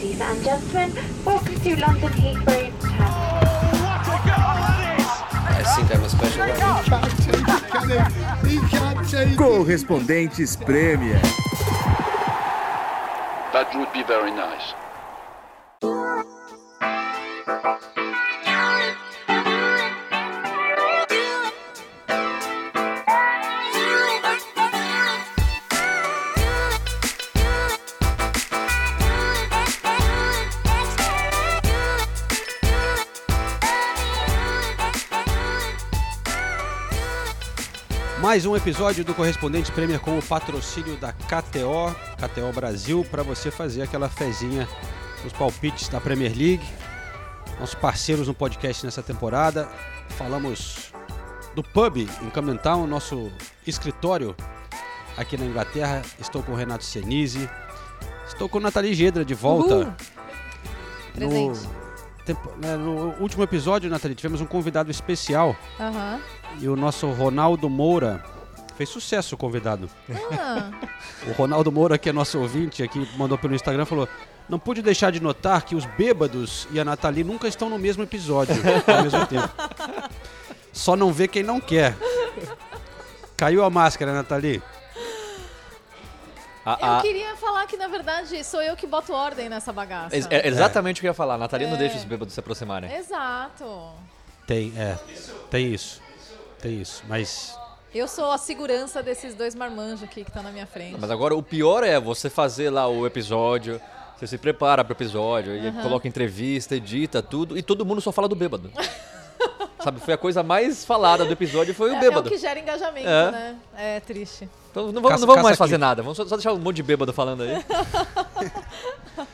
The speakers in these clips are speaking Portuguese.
Ladies and gentlemen, welcome to London Heathrow Terminal. I think I'm a special one. Correspondentes Premier. That would be very nice. Mais um episódio do Correspondente Premier com o patrocínio da KTO, KTO Brasil, para você fazer aquela fezinha nos palpites da Premier League. Nossos parceiros no podcast nessa temporada. Falamos do pub em Camden nosso escritório aqui na Inglaterra. Estou com o Renato Senise. Estou com Nathalie Gedra de volta. Uhul. Presente. né, no último episódio, Nathalie, tivemos um convidado especial. Aham. E o nosso Ronaldo Moura fez sucesso o convidado. Ah, O Ronaldo Moura, que é nosso ouvinte aqui, mandou pelo Instagram, falou: Não pude deixar de notar que os bêbados e a Nathalie nunca estão no mesmo episódio ao mesmo tempo. Só não vê quem não quer. Caiu a máscara, Nathalie. A- eu a- queria falar que, na verdade, sou eu que boto ordem nessa bagaça. ex- é exatamente o que eu ia falar. A Nathalie não É. deixa os bêbados se aproximarem. Exato. Tem, é. Tem isso. Tem isso. Mas. Eu sou a segurança desses dois marmanjos aqui que estão na minha frente. Mas agora o pior é você fazer lá o episódio, você se prepara pro episódio, e coloca entrevista, edita tudo, e todo mundo só fala do bêbado. Sabe, foi a coisa mais falada do episódio, foi o É, é bêbado. o que gera engajamento, É. né? É triste. Então não vamos, Caça- não vamos mais fazer aqui. nada, vamos só, só deixar um monte de bêbado falando aí.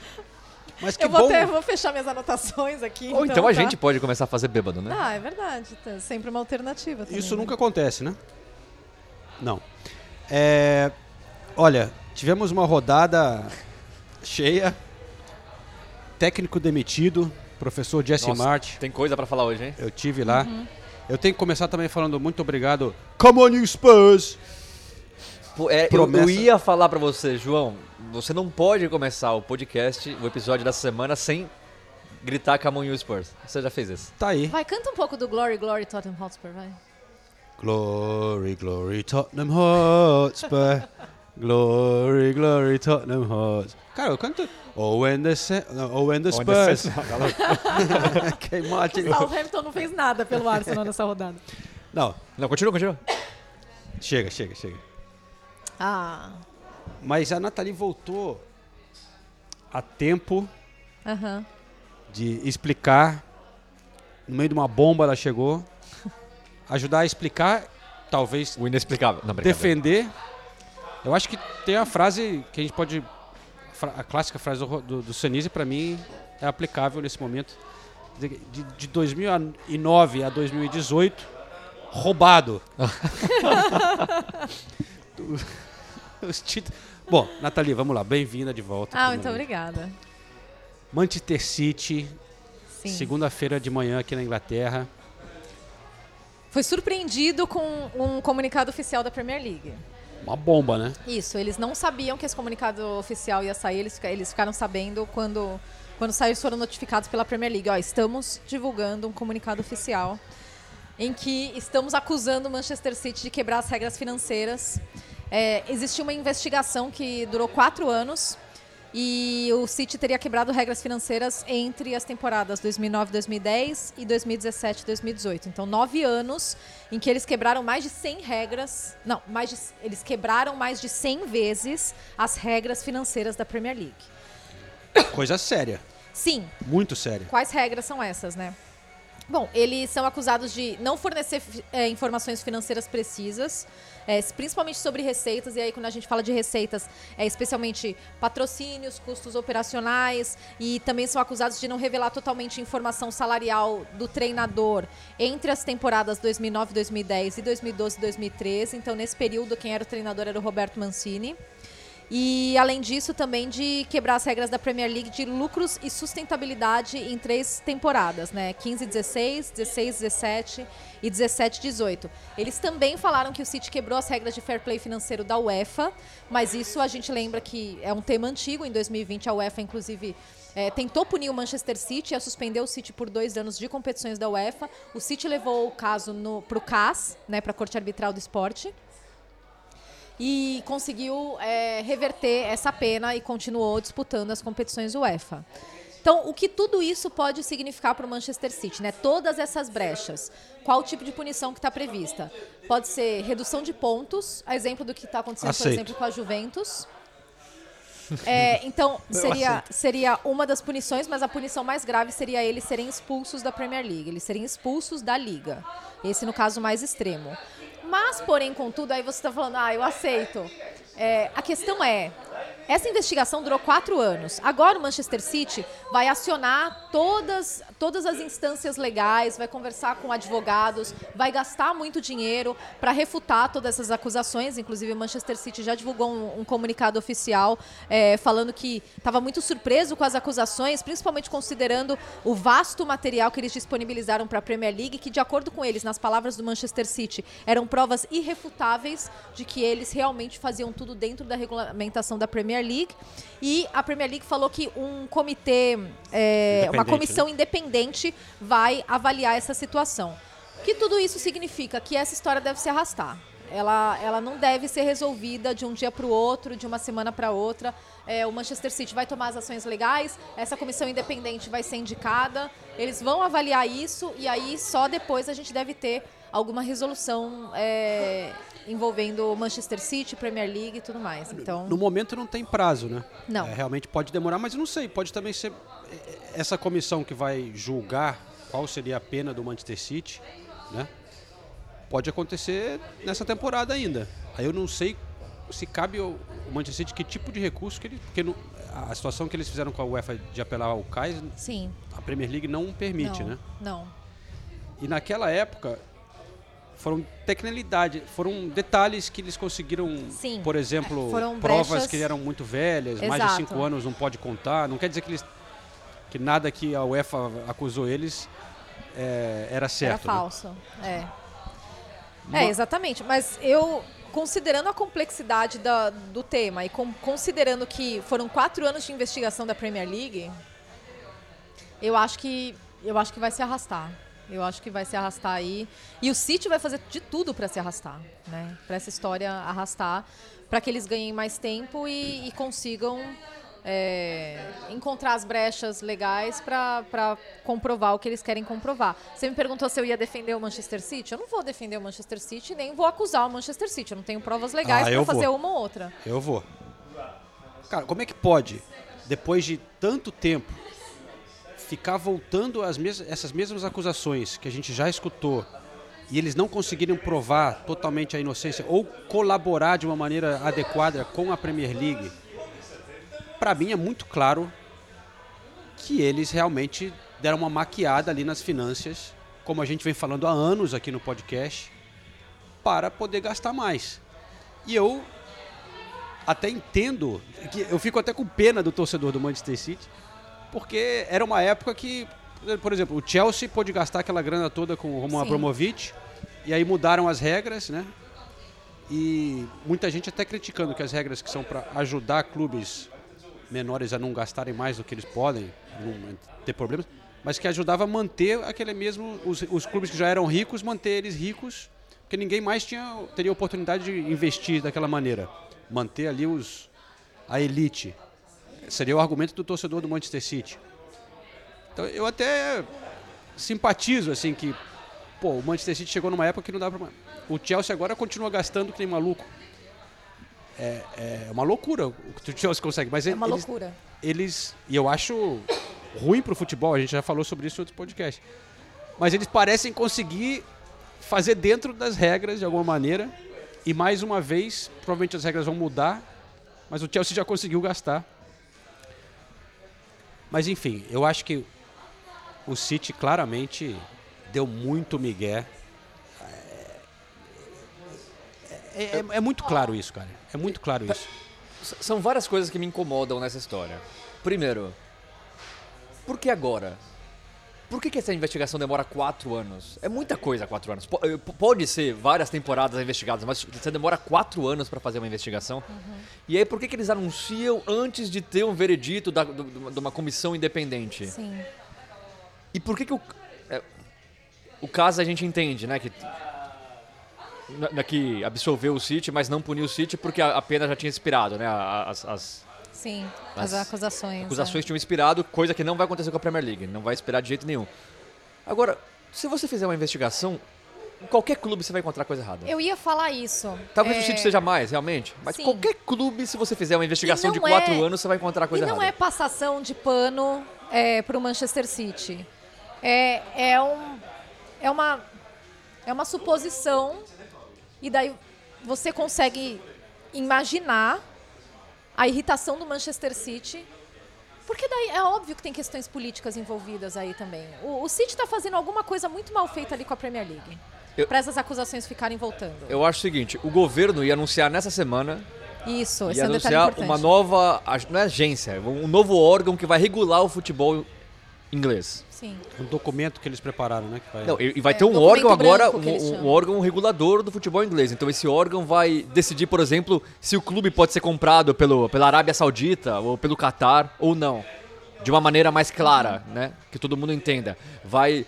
Mas que eu vou, bom. ter- vou fechar minhas anotações aqui. Ou então a tá? gente pode começar a fazer bêbado, né? Ah, é verdade. Tá Sempre uma alternativa também. Isso né? nunca acontece, né? Não. É, olha, tivemos uma rodada cheia. Técnico demitido, professor Jesse Nossa, Mart. Tem coisa pra falar hoje, hein? Eu tive lá. Eu tenho que começar também falando muito obrigado. Come on, you Spurs! Pô, é, eu, eu ia falar pra você, João, você não pode começar o podcast, o episódio da semana, sem gritar Come on you Spurs. Você já fez isso. Tá aí. Vai, canta um pouco do Glory, Glory Tottenham Hotspur, vai. Glory, glory, Tottenham Hotspur. Glory, glory, Tottenham Hotspur. Cara, eu canto. The, no, oh, when the Oh, when the Spurs. okay, Martin. O Southampton não fez nada pelo Arsenal nessa rodada. Não, Não, continua, continua. chega, chega, chega. Ah, Mas a Nathalie voltou a tempo aham. de explicar. No meio de uma bomba ela chegou. Ajudar a explicar, talvez O inexplicável. Não, defender. Eu acho que tem a frase que a gente pode. A clássica frase do, do, do Senise, pra mim, é aplicável nesse momento. De, de- de 2009 a 2018, roubado. Os títulos. Bom, Nathalie, vamos lá. Bem-vinda de volta. Ah, muito obrigada. Manchester City, segunda-feira de manhã aqui na Inglaterra. Foi surpreendido com um comunicado oficial da Premier League. Uma bomba, né? Isso, eles não sabiam que esse comunicado oficial ia sair, eles, eles ficaram sabendo quando, quando saiu, eles foram notificados pela Premier League. Ó, estamos divulgando um comunicado oficial em que estamos acusando o Manchester City de quebrar as regras financeiras. É, existiu uma investigação que durou quatro anos e o City teria quebrado regras financeiras entre as temporadas 2009-2010 e 2017-2018. Então, nove anos em que eles quebraram mais de 100 regras. Não, mais de, eles quebraram mais de 100 vezes as regras financeiras da Premier League. Coisa séria. Sim, Muito séria. Quais regras são essas, né? Bom, eles são acusados de não fornecer é, informações financeiras precisas, é, principalmente sobre receitas, e aí quando a gente fala de receitas, é especialmente patrocínios, custos operacionais, e também são acusados de não revelar totalmente informação salarial do treinador entre as temporadas 2009, 2010 e 2012, 2013. Então, nesse período, quem era o treinador era o Roberto Mancini. E além disso, também de quebrar as regras da Premier League de lucros e sustentabilidade em três temporadas, né? 15, 16, 16, 17 e 17, 18. Eles também falaram que o City quebrou as regras de fair play financeiro da UEFA, mas isso a gente lembra que é um tema antigo. Em 2020, a UEFA, inclusive, é, tentou punir o Manchester City e suspender o City por dois anos de competições da UEFA. O City levou o caso para o CAS, né, para a Corte Arbitral do Esporte e conseguiu é, reverter essa pena e continuou disputando as competições UEFA. Então, o que tudo isso pode significar para o Manchester City, né? Todas essas brechas. Qual o tipo de punição que está prevista? Pode ser redução de pontos, a exemplo do que está acontecendo, Aceito. por exemplo, com a Juventus. É, então, seria, seria uma das punições, mas a punição mais grave seria eles serem expulsos da Premier League, eles serem expulsos da liga. Esse, no caso, mais extremo. Mas, porém, contudo, aí você está falando, ah, eu aceito. É, a questão é, essa investigação durou quatro anos. Agora o Manchester City vai acionar todas, todas as instâncias legais, vai conversar com advogados, vai gastar muito dinheiro para refutar todas essas acusações. Inclusive, o Manchester City já divulgou um, um comunicado oficial é, falando que estava muito surpreso com as acusações, principalmente considerando o vasto material que eles disponibilizaram para a Premier League, que, de acordo com eles, nas palavras do Manchester City, eram provas irrefutáveis de que eles realmente faziam tudo dentro da regulamentação da Premier League. E a Premier League falou que um comitê, é, uma Independente, comissão independente vai avaliar essa situação. O que tudo isso significa? Que essa história deve se arrastar. Ela, ela não deve ser resolvida de um dia para o outro, de uma semana para outra. É, o Manchester City vai tomar as ações legais, essa comissão independente vai ser indicada, eles vão avaliar isso e aí só depois a gente deve ter alguma resolução é, envolvendo Manchester City, Premier League e tudo mais. Então, No momento não tem prazo, né? Não. É, realmente pode demorar, mas não sei. Pode também ser é, essa comissão que vai julgar qual seria a pena do Manchester City, né? Pode acontecer nessa temporada ainda. Aí eu não sei se cabe o Manchester City que tipo de recurso que ele, porque no- a situação que eles fizeram com a UEFA de apelar ao CAIS, sim. a Premier League não permite, não, né? Não. E naquela época foram tecnicalidade, foram detalhes que eles conseguiram, Sim. por exemplo, Foram provas brechas- que eram muito velhas, mais de Exato. cinco anos não pode contar. Não quer dizer que eles que nada que a UEFA acusou eles é, era certo. Era né? falso. É. Ma- É, exatamente. Mas eu, considerando a complexidade da- do tema e com- considerando que foram quatro anos de investigação da Premier League, eu acho que eu acho que vai se arrastar. Eu acho que vai se arrastar aí. E o City vai fazer de tudo para se arrastar, né? Para essa história arrastar, para que eles ganhem mais tempo e, e consigam é, encontrar as brechas legais para comprovar o que eles querem comprovar. Você me perguntou se eu ia defender o Manchester City. Eu não vou defender o Manchester City, nem vou acusar o Manchester City. Eu não tenho provas legais Ah, para fazer uma ou outra. Eu vou. Cara, como é que pode, depois de tanto tempo, ficar voltando às mes essas mesmas acusações que a gente já escutou e eles não conseguirem provar totalmente a inocência ou colaborar de uma maneira adequada com a Premier League? Para mim é muito claro que eles realmente deram uma maquiada ali nas finanças, como a gente vem falando há anos aqui no podcast, para poder gastar mais. E eu até entendo, eu fico até com pena do torcedor do Manchester City, porque era uma época que, por exemplo, o Chelsea pôde gastar aquela grana toda com o Roman. Abramovich, e aí mudaram as regras, né? E muita gente até criticando que as regras que são para ajudar clubes menores a não gastarem mais do que eles podem, não ter problemas, mas que ajudava a manter aquele mesmo os, os clubes que já eram ricos, manter eles ricos, porque ninguém mais tinha teria oportunidade de investir daquela maneira, manter ali os a elite. Seria o argumento do torcedor do Manchester City. Então eu até simpatizo assim que pô, o Manchester City chegou numa época que não dá para o Chelsea agora continua gastando que nem maluco. É, é uma loucura o que o Chelsea consegue, mas É uma eles, loucura. eles e eu acho ruim pro futebol, a gente já falou sobre isso em outros podcasts. Mas eles parecem conseguir fazer dentro das regras de alguma maneira. E mais uma vez, provavelmente as regras vão mudar, mas o Chelsea já conseguiu gastar. Mas enfim, eu acho que o City claramente deu muito migué. É, é- é muito claro isso, cara. É muito claro isso. S- São várias coisas que me incomodam nessa história. Primeiro, por que agora? Por que, que essa investigação demora quatro anos? É muita coisa quatro anos. Po- eh, p- Pode ser várias temporadas investigadas, mas você demora quatro anos pra fazer uma investigação. E aí, por que, que eles anunciam antes de ter um veredito da- do- de uma comissão independente? Sim. E por que que o... é, o caso a gente entende, né? Que, na- que absolveu o City, mas não puniu o City porque a, a pena já tinha expirado, né? As, as Sim. As, As acusações. acusações tinham expirado, coisa que não vai acontecer com a Premier League. Não vai expirar de jeito nenhum. Agora, se você fizer uma investigação, em qualquer clube você vai encontrar coisa errada. é. Eu ia falar isso. Talvez É, o City seja mais, realmente. Mas Sim. qualquer clube, se você fizer uma investigação de não quatro é- anos, você vai encontrar E coisa não errada. é passação de pano é, para o Manchester City. É, é, um, é, uma, é uma suposição e daí você consegue imaginar a irritação do Manchester City. Porque daí é óbvio que tem questões políticas envolvidas aí também. O, o City está fazendo alguma coisa muito mal feita ali com a Premier League. Para essas acusações ficarem voltando. Eu acho o seguinte, o governo ia anunciar nessa semana Isso, esse ia é um anunciar uma nova, não é agência, um novo órgão que vai regular o futebol inglês. Sim. Um documento que eles prepararam, né? Que vai... Não, e e vai É, ter um órgão agora, um, um órgão regulador do futebol inglês. Então esse órgão vai decidir, por exemplo, se o clube pode ser comprado pelo, pela Arábia Saudita ou pelo Catar ou não. De uma maneira mais clara, né? Que todo mundo entenda. Vai,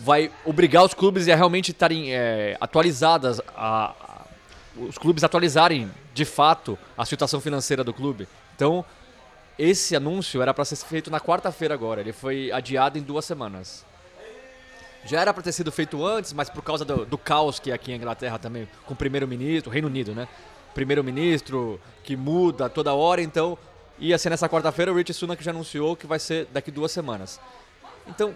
vai obrigar os clubes a realmente estarem é, atualizadas, a, a- os clubes atualizarem de fato a situação financeira do clube. Então, esse anúncio era para ser feito na quarta-feira agora. Ele foi adiado em duas semanas. Já era para ter sido feito antes, mas por causa do, do caos que é aqui em Inglaterra também, com o primeiro-ministro, Reino Unido, né? Primeiro-ministro que muda toda hora, então ia ser nessa quarta-feira. O Rich Sunak já anunciou que vai ser daqui duas semanas. Então.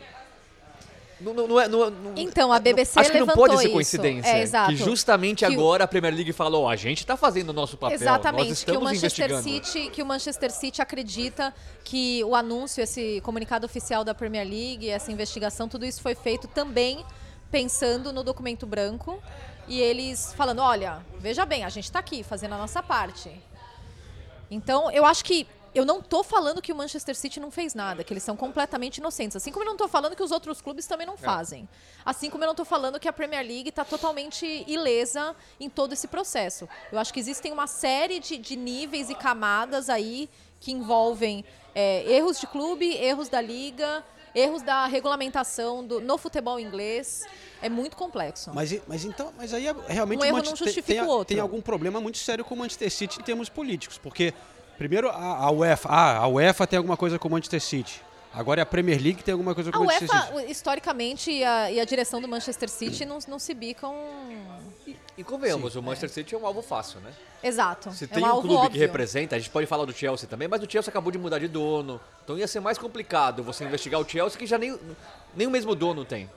Não, não- não é, não- não- Então, a BBC Acho que não pode ser isso. coincidência. É, exato. Que justamente Que o- agora a Premier League falou: a gente está fazendo o nosso papel. Exatamente, nós que o Manchester. City, que o Manchester City acredita que o anúncio, esse comunicado oficial da Premier League, essa investigação, tudo isso foi feito também pensando no documento branco e eles falando, olha, veja bem, a gente está aqui fazendo a nossa parte. Então, eu acho que eu não tô falando que o Manchester City não fez nada, que eles são completamente inocentes. Assim como eu não tô falando que os outros clubes também não fazem. Assim como eu não tô falando que a Premier League está totalmente ilesa em todo esse processo. Eu acho que existem uma série de, de níveis e camadas aí que envolvem é, erros de clube, erros da liga, erros da regulamentação do, no futebol inglês. É muito complexo. Mas, mas então, mas aí é- realmente Um o erro Manchester- não tem- justifica tem, o outro. tem algum problema muito sério com o Manchester City em termos políticos, porque primeiro a, a UEFA, ah, a UEFA tem alguma coisa com o Manchester City. Agora é a Premier League que tem alguma coisa com A o Manchester City. UEFA, historicamente, e a, e a direção do Manchester City não, não se bicam. E convenhamos, o Manchester City é um alvo fácil, né? Exato. Se é tem um um clube que óbvio. representa, a gente pode falar do Chelsea também, mas o Chelsea acabou de mudar de dono. Então ia ser mais complicado você investigar o Chelsea, que já nem, nem o mesmo dono tem.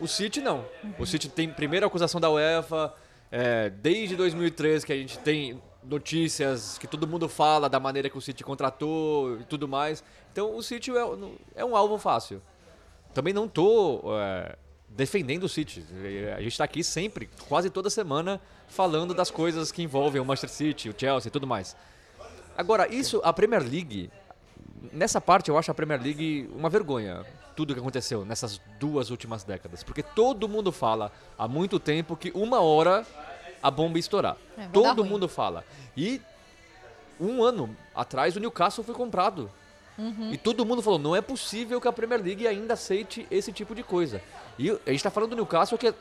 O City não. O City tem primeira acusação da UEFA, é, desde 2013 que a gente tem notícias que todo mundo fala da maneira que o City contratou e tudo mais. Então o City é, é um alvo fácil. Também não tô é, defendendo o City. A gente está aqui sempre, quase toda semana, falando das coisas que envolvem o Manchester City, o Chelsea e tudo mais. Agora, isso, a Premier League, nessa parte eu acho a Premier League uma vergonha. Tudo que aconteceu nessas duas últimas décadas. Porque todo mundo fala há muito tempo que uma hora a bomba estourar. É, todo mundo fala. E um ano atrás o Newcastle foi comprado. Uhum. E todo mundo falou, não é possível que a Premier League ainda aceite esse tipo de coisa. E a gente tá falando do Newcastle que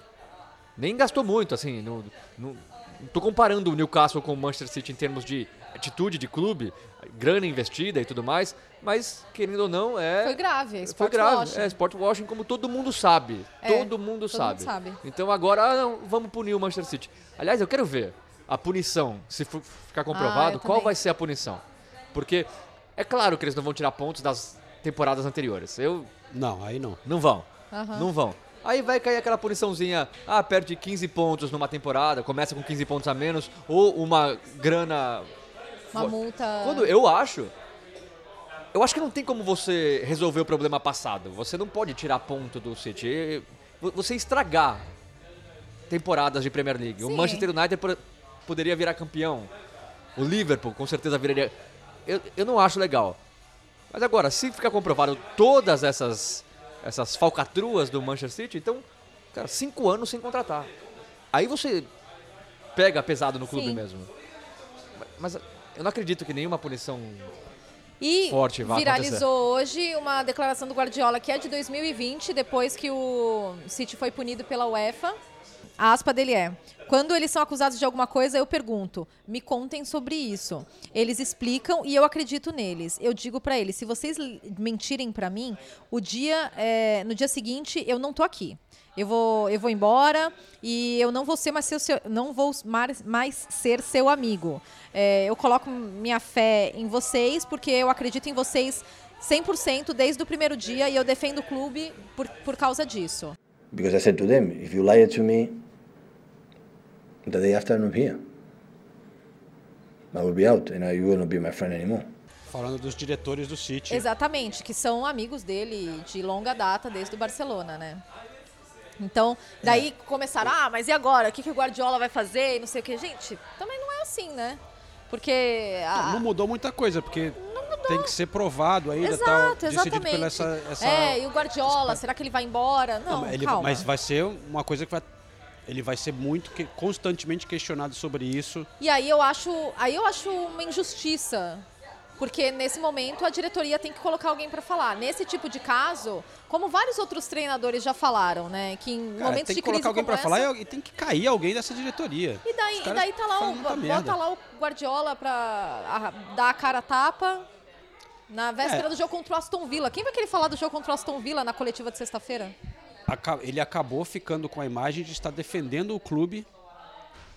nem gastou muito, assim, não, não, não tô comparando o Newcastle com o Manchester City em termos de atitude de clube, grana investida e tudo mais, mas, querendo ou não, é... Foi grave. é Foi grave, washing. é sport washing como todo mundo sabe. É, todo mundo todo sabe. mundo sabe. Então agora, ah, não, vamos punir o Manchester City. Aliás, eu quero ver a punição, se for ficar comprovado, Ah, qual também. vai ser a punição. Porque é claro que eles não vão tirar pontos das temporadas anteriores. Eu Não, aí não. não vão. Aham. Não vão. Aí vai cair aquela puniçãozinha, ah, perde 15 pontos numa temporada, começa com 15 pontos a menos, ou uma grana. Uma multa. Quando eu acho. Eu acho que não tem como você resolver o problema passado. Você não pode tirar ponto do City. Vo- Você estragar temporadas de Premier League. O Sim. Manchester United poderia virar campeão. O Liverpool com certeza viraria. Eu, eu não acho legal. Mas agora, se ficar comprovado todas essas, essas falcatruas do Manchester City, então, cara, cinco anos sem contratar. Aí você pega pesado no clube Sim. mesmo. Mas eu não acredito que nenhuma punição. E Forte, vai viralizou hoje uma declaração do Guardiola que é de 2020, depois que o City foi punido pela UEFA. A aspa dele é: Quando eles são acusados de alguma coisa, eu pergunto, me contem sobre isso. Eles explicam e eu acredito neles. Eu digo pra eles: se vocês mentirem pra mim, o dia, é, no dia seguinte eu não tô aqui. Eu vou, eu vou embora e eu não vou ser mais seu, seu- não vou mais, ser seu amigo. É, eu coloco minha fé em vocês porque eu acredito em vocês 100% desde o primeiro dia e eu defendo o clube por, por causa disso. Because I said to them, if you lie to me, the day after I'm here. I will be out and I, you will not be my friend anymore. Falando dos diretores do City. Exatamente, que são amigos dele de longa data desde o Barcelona, né? Então, daí começaram, ah, mas e agora? O que, que o Guardiola vai fazer? E não sei o que. Gente, também não é assim, né? Porque. a- Não mudou muita coisa, porque tem que ser provado ainda, Exato, tal, decidido exatamente. pela essa, essa... É, e o Guardiola, será que ele vai embora? Não, Não, mas ele, mas vai ser uma coisa que vai ele vai ser muito que, constantemente questionado sobre isso. E aí eu acho, aí eu acho uma injustiça. Porque nesse momento a diretoria tem que colocar alguém para falar. Nesse tipo de caso, como vários outros treinadores já falaram, né, que em Cara, momentos tem de que colocar alguém pra falar e, tem que cair alguém dessa diretoria. E daí, e daí tá lá, o, bota merda. lá o Guardiola pra a- dar a cara a tapa na véspera É. do jogo contra o Aston Villa. Quem vai querer falar do jogo contra o Aston Villa na coletiva de sexta-feira? Ele acabou ficando com a imagem de estar defendendo o clube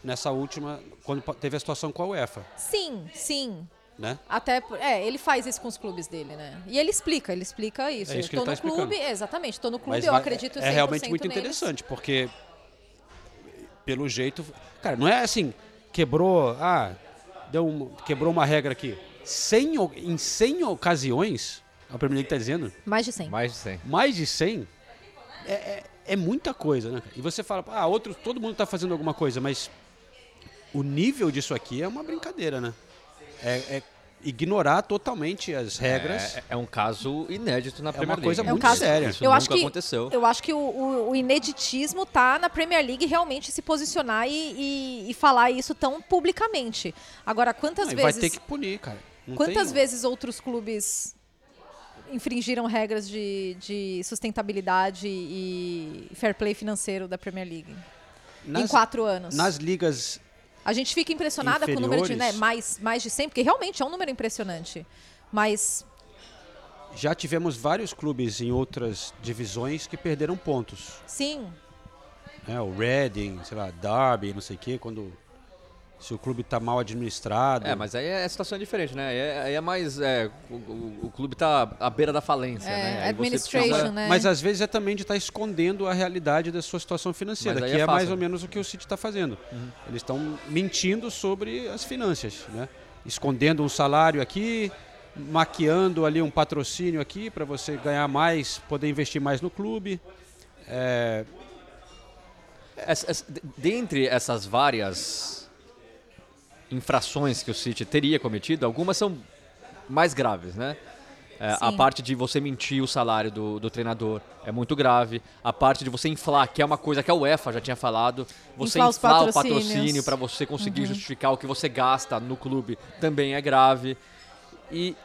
nessa última quando teve a situação com a UEFA, Sim, sim. Né? Até, é, ele faz isso com os clubes dele, né? E ele explica, ele explica isso. É isso que tô ele tá no clube, explicando. exatamente, tô no clube, Mas eu vai- acredito 100% é realmente muito neles. interessante, porque pelo jeito, cara, não é assim, quebrou, ah, deu um, quebrou uma regra aqui. 100, o- em 100 ocasiões, a Premier League tá dizendo, Mais de 100. Mais de 100. mais de 100 é, é, é muita coisa, né? E você fala, ah, outros, todo mundo tá fazendo alguma coisa, mas o nível disso aqui é uma brincadeira, né? É, é ignorar totalmente as regras. É, é um caso inédito na É Premier uma coisa League. É um muito caso- séria. Isso eu nunca acho que, aconteceu. Eu acho que o, o- o ineditismo tá na Premier League realmente se posicionar e, e- e falar isso tão publicamente. Agora, quantas Não, vezes. vai ter que punir, cara. Não Quantas tem- vezes outros clubes infringiram regras de, de sustentabilidade e fair play financeiro da Premier League? em nas, quatro anos. nas ligas A gente fica impressionada com o número de né, inferiores- mais, mais de 100, porque realmente é um número impressionante. Mas já tivemos vários clubes em outras divisões que perderam pontos. sim, né? O Reading, sei lá, Derby, não sei o quê, quando se o clube tá mal administrado. É, mas aí é, a situação é diferente, né? Aí é, aí é mais. é, o, o- o clube tá à beira da falência, É, né? Administration, precisa- né? Mas às vezes é também de estar escondendo a realidade da sua situação financeira, que é é, mais fácil, ou né? menos o que o City está fazendo. Eles estão mentindo sobre as finanças, né? Escondendo um salário aqui, maquiando ali um patrocínio aqui para você ganhar mais, poder investir mais no clube. É, Essa- essa- de- dentre essas várias infrações que o City teria cometido, algumas são mais graves, né? É, a parte de você mentir o salário do, do treinador é muito grave. A parte de você inflar, que é uma coisa que a UEFA já tinha falado, você Inflar inflar o. Uhum. patrocínio para você conseguir justificar o que você gasta no clube também é grave. E,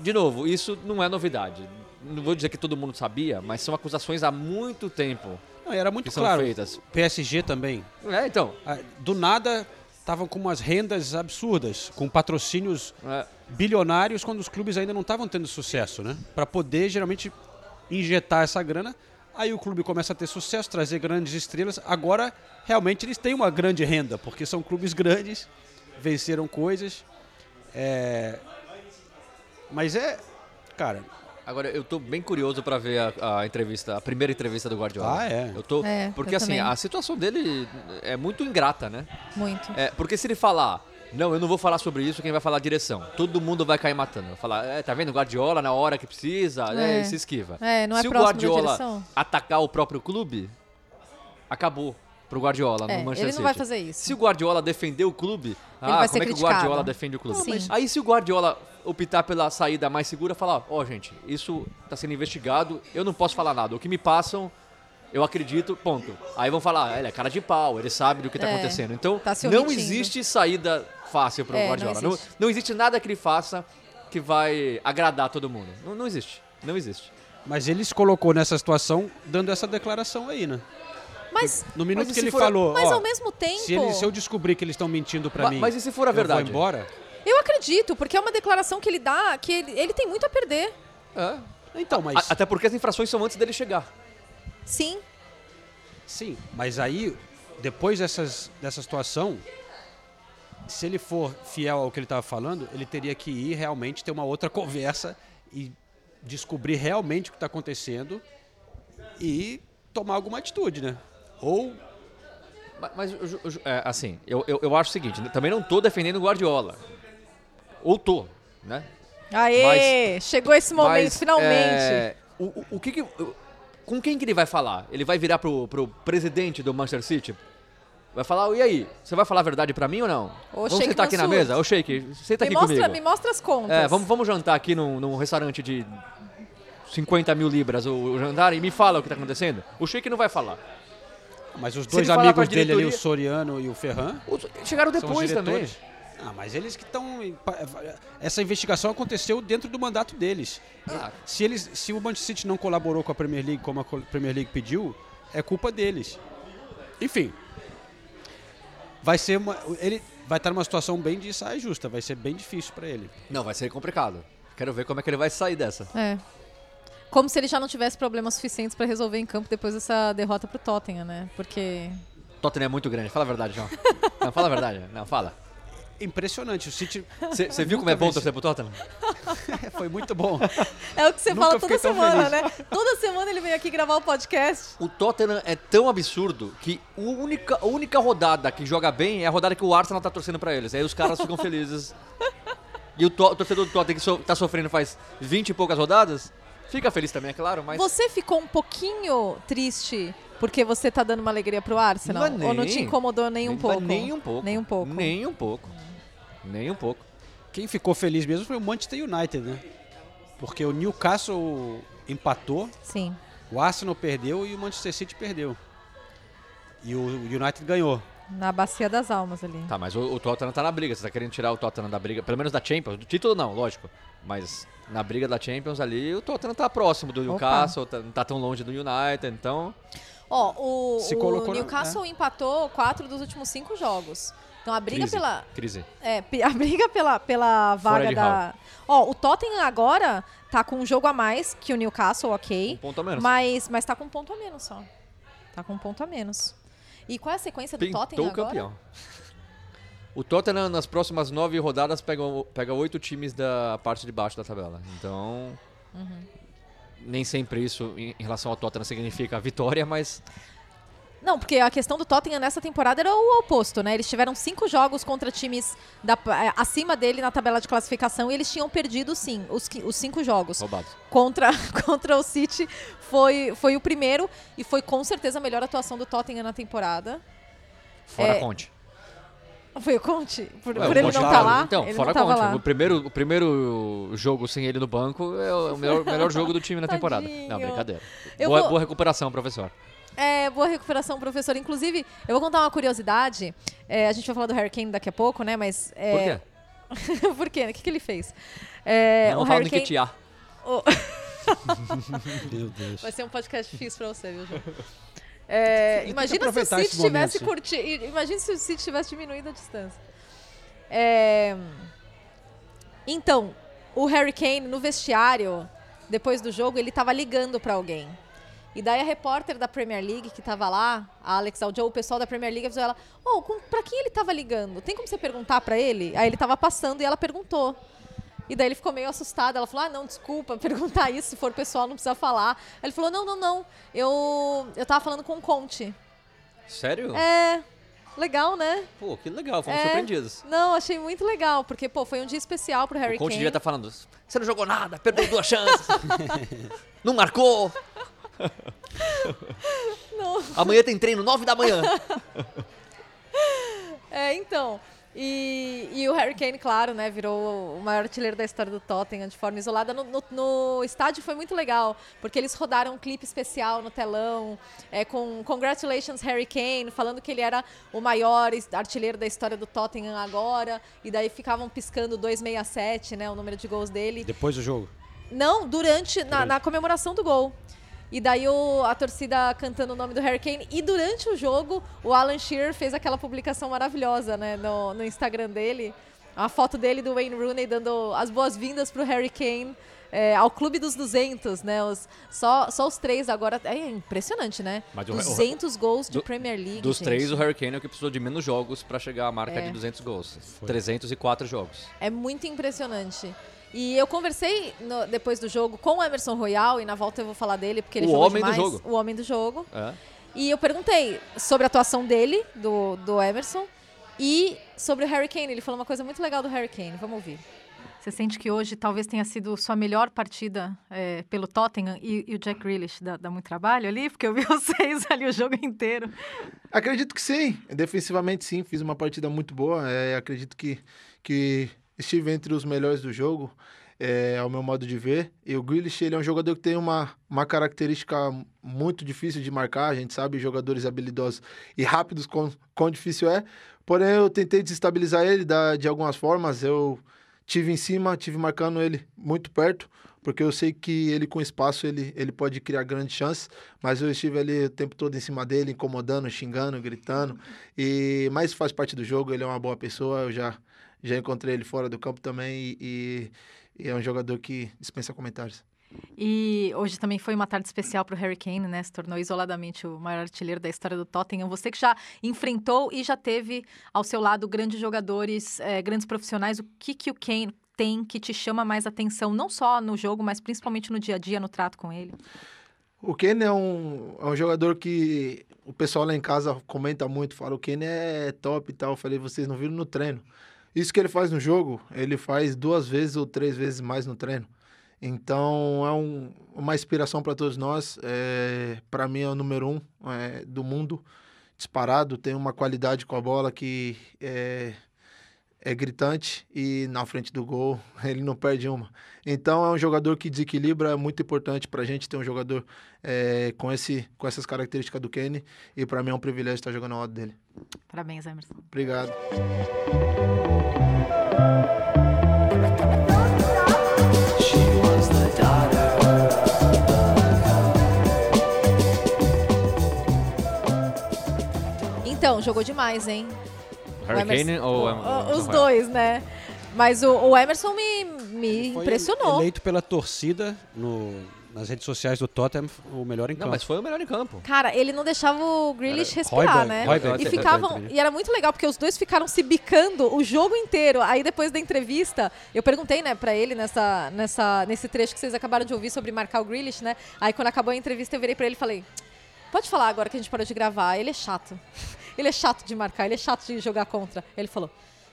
de novo, isso não é novidade. Não vou dizer que todo mundo sabia, mas são acusações há muito tempo não, era muito que são claro. feitas. PSG também. É, então. Ah, Do nada estavam com umas rendas absurdas, com patrocínios é, bilionários quando os clubes ainda não estavam tendo sucesso, né? Para poder geralmente injetar essa grana, aí o clube começa a ter sucesso, trazer grandes estrelas. Agora realmente eles têm uma grande renda, porque são clubes grandes, venceram coisas. É... Mas é, cara, Agora, eu tô bem curioso pra ver a, a entrevista, a primeira entrevista do Guardiola. Ah, é? Eu tô, É, porque eu assim, também. a situação dele é muito ingrata, né? muito. É, porque se ele falar, não, eu não vou falar sobre isso, quem vai falar a direção. Todo mundo vai cair matando. Vai falar, é, tá vendo, Guardiola na hora que precisa, né, É. se esquiva. É, não é se o Guardiola atacar o próprio clube, acabou. Pro Guardiola É, no Manchester ele City. não vai fazer isso. Se o Guardiola defender o clube, ah, vai como ser é que o. Guardiola defende o clube? Sim. Aí se o Guardiola optar pela saída mais segura, falar, ó, gente, isso tá sendo investigado, eu não posso falar nada. O que me passam, eu acredito, ponto. Aí vão falar, ah, ele é cara de pau, ele sabe do que tá É, acontecendo. Então, tá não omitindo. existe saída fácil pro É, não Guardiola. Não, existe. não existe nada que ele faça que vai agradar todo mundo. Não, não existe. Não existe. Mas ele se colocou nessa situação dando essa declaração aí, né? Mas, No minuto Mas que se ele for- falou, mas ó, ao mesmo tempo. se, ele- se eu descobrir que eles estão mentindo pra Ma- mim, mas e se for a eu verdade? vou embora? Eu acredito, porque é uma declaração que ele dá que ele, ele tem muito a perder. É. Então, mas A- Até porque as infrações são antes dele chegar. Sim. sim, mas aí depois dessas, dessa situação, se ele for fiel ao que ele estava falando, ele teria que ir realmente ter uma outra conversa e descobrir realmente o que está acontecendo e tomar alguma atitude, né? Ou Ma- Mas, Ju- é, assim, eu, eu, eu acho o seguinte, né, também não tô defendendo o Guardiola. Ou tô, né? Aê! chegou esse momento, Mas, finalmente. é, o, o- o que que- com quem que ele vai falar? Ele vai virar pro, pro presidente do Manchester City? Vai falar, e aí, você vai falar a verdade pra mim ou não? Ô, vamos Sheik sentar aqui na mesa? Ô, Sheik, senta me, aqui mostra, comigo. me mostra as contas. É, vamos, vamos jantar aqui num, num restaurante de 50 mil libras o, o jantar e me fala o que tá acontecendo? O Sheik não vai falar. Mas os dois amigos dele ali, o Soriano e o Ferran, Os- Chegaram depois também. Ah, mas eles que estão. Essa investigação aconteceu dentro do mandato deles. Ah. Se, eles, se o Manchester City não colaborou com a Premier League como a Premier League pediu, é culpa deles. Enfim. Vai ser uma. Ele vai estar numa situação bem de saia justa. Vai ser bem difícil para ele. Não, vai ser complicado. Quero ver como é que ele vai sair dessa. É. Como se ele já não tivesse problemas suficientes pra resolver em campo depois dessa derrota pro Tottenham, né? Porque. Tottenham é muito grande, fala a verdade, João. Não, fala a verdade. Não, fala. Impressionante. O City Você viu como é bom torcer pro Tottenham? foi muito bom. É o que você fala toda semana, feliz. né? Toda semana ele vem aqui gravar o podcast. O Tottenham é tão absurdo que a única, a única rodada que joga bem é a rodada que o Arsenal tá torcendo pra eles. Aí os caras ficam felizes. E o, to- o torcedor do Tottenham que so, tá sofrendo faz 20 e poucas rodadas, fica feliz também, é claro, mas... Você ficou um pouquinho triste porque você tá dando uma alegria pro Arsenal? Não é Ou não nem. te incomodou nem um Nem- pouco? Nem um pouco. Nem um pouco. Nem um pouco. Nem um pouco. Quem ficou feliz mesmo foi o Manchester United, né? Porque o Newcastle empatou, Sim. o Arsenal perdeu e o Manchester City perdeu. E o United ganhou. Na bacia das almas ali. Tá, mas o, o Tottenham tá na briga. Você tá querendo tirar o Tottenham da briga, pelo menos da Champions. Do título não, lógico. Mas na briga da Champions ali, o Tottenham tá próximo do Newcastle, tá- não tá tão longe do United, então... Ó, o, Se o colocou na- Newcastle empatou quatro dos últimos cinco jogos. Então a briga Crise. pela. Crise. É, a briga pela, pela vaga da. Ó, o Tottenham agora tá com um jogo a mais que o Newcastle, ok. Um ponto a menos. Mas, mas tá com um ponto a menos só. Tá com um ponto a menos. E qual é a sequência do Pintou Tottenham o agora? campeão. O Tottenham, nas próximas nove rodadas, pega, pega oito times da parte de baixo da tabela. Então, Uhum. nem sempre isso, em relação ao Tottenham, significa vitória, mas Não, porque a questão do Tottenham nessa temporada era o oposto, né? Eles tiveram cinco jogos contra times da- eh, acima dele na tabela de classificação e eles tinham perdido, sim, os, os cinco jogos. roubado. Contra, contra o City foi, foi o primeiro e foi com certeza a melhor atuação do Tottenham na temporada. Fora É, Conte. Foi o Conte? Por, Ué, por o ele Conte não tá- tá lá? Então, ele fora não Conte. lá. O primeiro, o primeiro jogo sem ele no banco é o melhor, melhor jogo do time na temporada. Não, brincadeira. Eu Boa, vou- boa recuperação, professor. É, boa recuperação, professor. Inclusive, eu vou contar uma curiosidade. É, a gente vai falar do Harry Kane daqui a pouco, né? Mas. Por É... quê? Por quê? O que, que ele fez? É, não o fala Kane... Nketiah. o- Meu Deus. Vai ser um podcast difícil pra você, viu, João? É, imagina se o City tivesse curtido. Imagina se o City tivesse diminuído a distância. É, Então, o Harry Kane no vestiário, depois do jogo, ele tava ligando pra alguém. E daí a repórter da Premier League que tava lá, a Alex Aljo, o pessoal da Premier League avisou ela: "Oh, pra quem ele tava ligando? Tem como você perguntar pra ele?" Aí ele tava passando e ela perguntou. E daí ele ficou meio assustado. Ela falou: Ah, não, desculpa, perguntar isso. Se for pessoal, não precisa falar. Aí ele falou: Não, não, não. Eu, eu tava falando com o Conte. Sério? É. Legal, né? Pô, que legal, fomos É. surpreendidos. Não, achei muito legal. Porque, pô, foi um dia especial pro Harry O Conte Kane. devia estar falando, você não jogou nada, perdeu duas chances, não marcou. Amanhã tem treino, 9 da manhã. É, então. E, e o Harry Kane, claro, né, virou o maior artilheiro da história do Tottenham de forma isolada. No, no- no estádio foi muito legal, porque eles rodaram um clipe especial no telão, é, com Congratulations Harry Kane, falando que ele era o maior artilheiro da história do Tottenham agora, e daí ficavam piscando 267, né, o número de gols dele. Depois do jogo. Não, durante, na, na comemoração do gol. E daí o- a torcida cantando o nome do Harry Kane. E durante o jogo, o Alan Shearer fez aquela publicação maravilhosa, né, no, no Instagram dele. A foto dele do Wayne Rooney dando as boas-vindas pro Harry Kane é, ao Clube dos 200, né? Os, só, só os três agora. É impressionante, né? Mas o- o- 200 gols de do- Premier League. Dos gente. três, o Harry Kane é o que precisou de menos jogos pra chegar à marca É. de 200 gols. 304 jogos. É muito impressionante. E eu conversei no- depois do jogo com o Emerson Royal, e na volta eu vou falar dele, porque ele O jogou homem do demais. jogo. O homem do jogo. É. E eu perguntei sobre a atuação dele, do, do Emerson, e sobre o Harry Kane. Ele falou uma coisa muito legal do Harry Kane. Vamos ouvir. Você sente que hoje talvez tenha sido sua melhor partida é, pelo Tottenham e, e o Jack Grealish dá, dá muito trabalho ali? Porque eu vi vocês ali o jogo inteiro. Acredito que sim. Defensivamente, sim. Fiz uma partida muito boa. É, acredito que, que estive entre os melhores do jogo, é, ao meu modo de ver. E o Grealish, ele é um jogador que tem uma, uma característica muito difícil de marcar. A gente sabe, jogadores habilidosos e rápidos, quão, difícil é. Porém, eu tentei desestabilizar ele da, de algumas formas. Eu tive em cima, tive marcando ele muito perto, porque eu sei que ele com espaço ele, ele pode criar grandes chances, mas eu estive ali o tempo todo em cima dele, incomodando, xingando, gritando. E mas faz parte do jogo, ele é uma boa pessoa, eu já já encontrei ele fora do campo também e, e é um jogador que dispensa comentários. E hoje também foi uma tarde especial para o Harry Kane, né? Se tornou isoladamente o maior artilheiro da história do Tottenham. Você que já enfrentou e já teve ao seu lado grandes jogadores, eh, grandes profissionais, o que, que o Kane tem que te chama mais atenção, não só no jogo, mas principalmente no dia a dia, no trato com ele? O Kane é um, é um jogador que o pessoal lá em casa comenta muito, fala o Kane é top e tal. Eu falei, vocês não viram no treino. Isso que ele faz no jogo, ele faz duas vezes ou três vezes mais no treino. Então é um- uma inspiração para todos nós. É, para mim é o número um é, do mundo, disparado. Tem uma qualidade com a bola que é, é gritante e na frente do gol ele não perde uma. Então é um jogador que desequilibra, é muito importante para a gente ter um jogador é, com, esse, com essas características do Kenny e para mim é um privilégio estar jogando ao lado dele. Parabéns, Emerson. Obrigado. Então, jogou demais, hein? Harry Kane ou o- Emerson Os dois, né? Mas o, o Emerson me, me Foi impressionou. eleito pela torcida no- nas redes sociais do Tottenham o melhor em Não, campo. mas foi o melhor em campo. Cara, ele não deixava o Grealish Era respirar, Højbjerg, né? Højbjerg, e ficavam. E era muito legal, porque os dois ficaram se bicando o jogo inteiro. Aí depois da entrevista, eu perguntei, né, pra ele nessa, nessa, nesse trecho que vocês acabaram de ouvir sobre marcar o Grealish, né? Aí quando acabou a entrevista, eu virei pra ele e falei: Pode falar agora que a gente parou de gravar. Ele é chato. Ele é chato de marcar, ele é chato de jogar contra. Ele falou: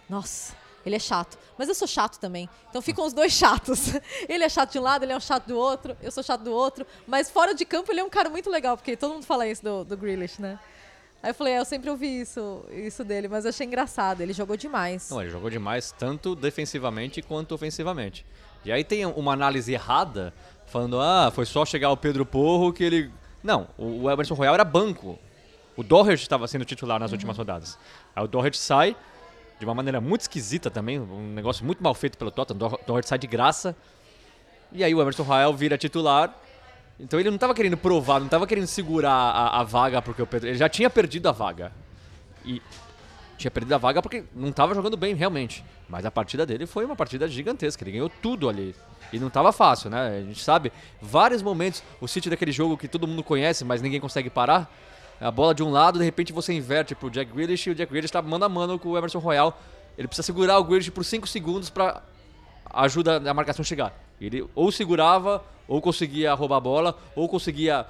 Nossa. Ele é chato. Mas eu sou chato também. Então ficam os dois chatos. Ele é chato de um lado, ele é um chato do outro, eu sou chato do outro. Mas fora de campo ele é um cara muito legal, porque todo mundo fala isso do, do Grealish, né? Aí eu falei, é, eu sempre ouvi isso, isso dele, mas eu achei engraçado. Ele jogou demais. Não, ele jogou demais, tanto defensivamente quanto ofensivamente. E aí tem uma análise errada, falando, ah, foi só chegar o Pedro Porro que ele. Não, o Emerson Royal era banco. O Doherty estava sendo titular nas últimas rodadas. Aí o Doherty sai, de uma maneira muito esquisita também, um negócio muito mal feito pelo Tottenham. O Doherty sai de graça. E aí o Emerson Royal vira titular. Então ele não estava querendo provar, não estava querendo segurar a, a vaga, porque o Pedro. Ele já tinha perdido a vaga. E tinha perdido a vaga porque não estava jogando bem realmente. Mas a partida dele foi uma partida gigantesca. Ele ganhou tudo ali. E não estava fácil, né? A gente sabe vários momentos. O City daquele jogo que todo mundo conhece, mas ninguém consegue parar. A bola de um lado, de repente você inverte pro Jack Grealish e o Jack Grealish está mano a mano com o Emerson Royal. Ele precisa segurar o Grealish por 5 segundos para ajuda a marcação chegar. Ele ou segurava, ou conseguia roubar a bola, ou conseguia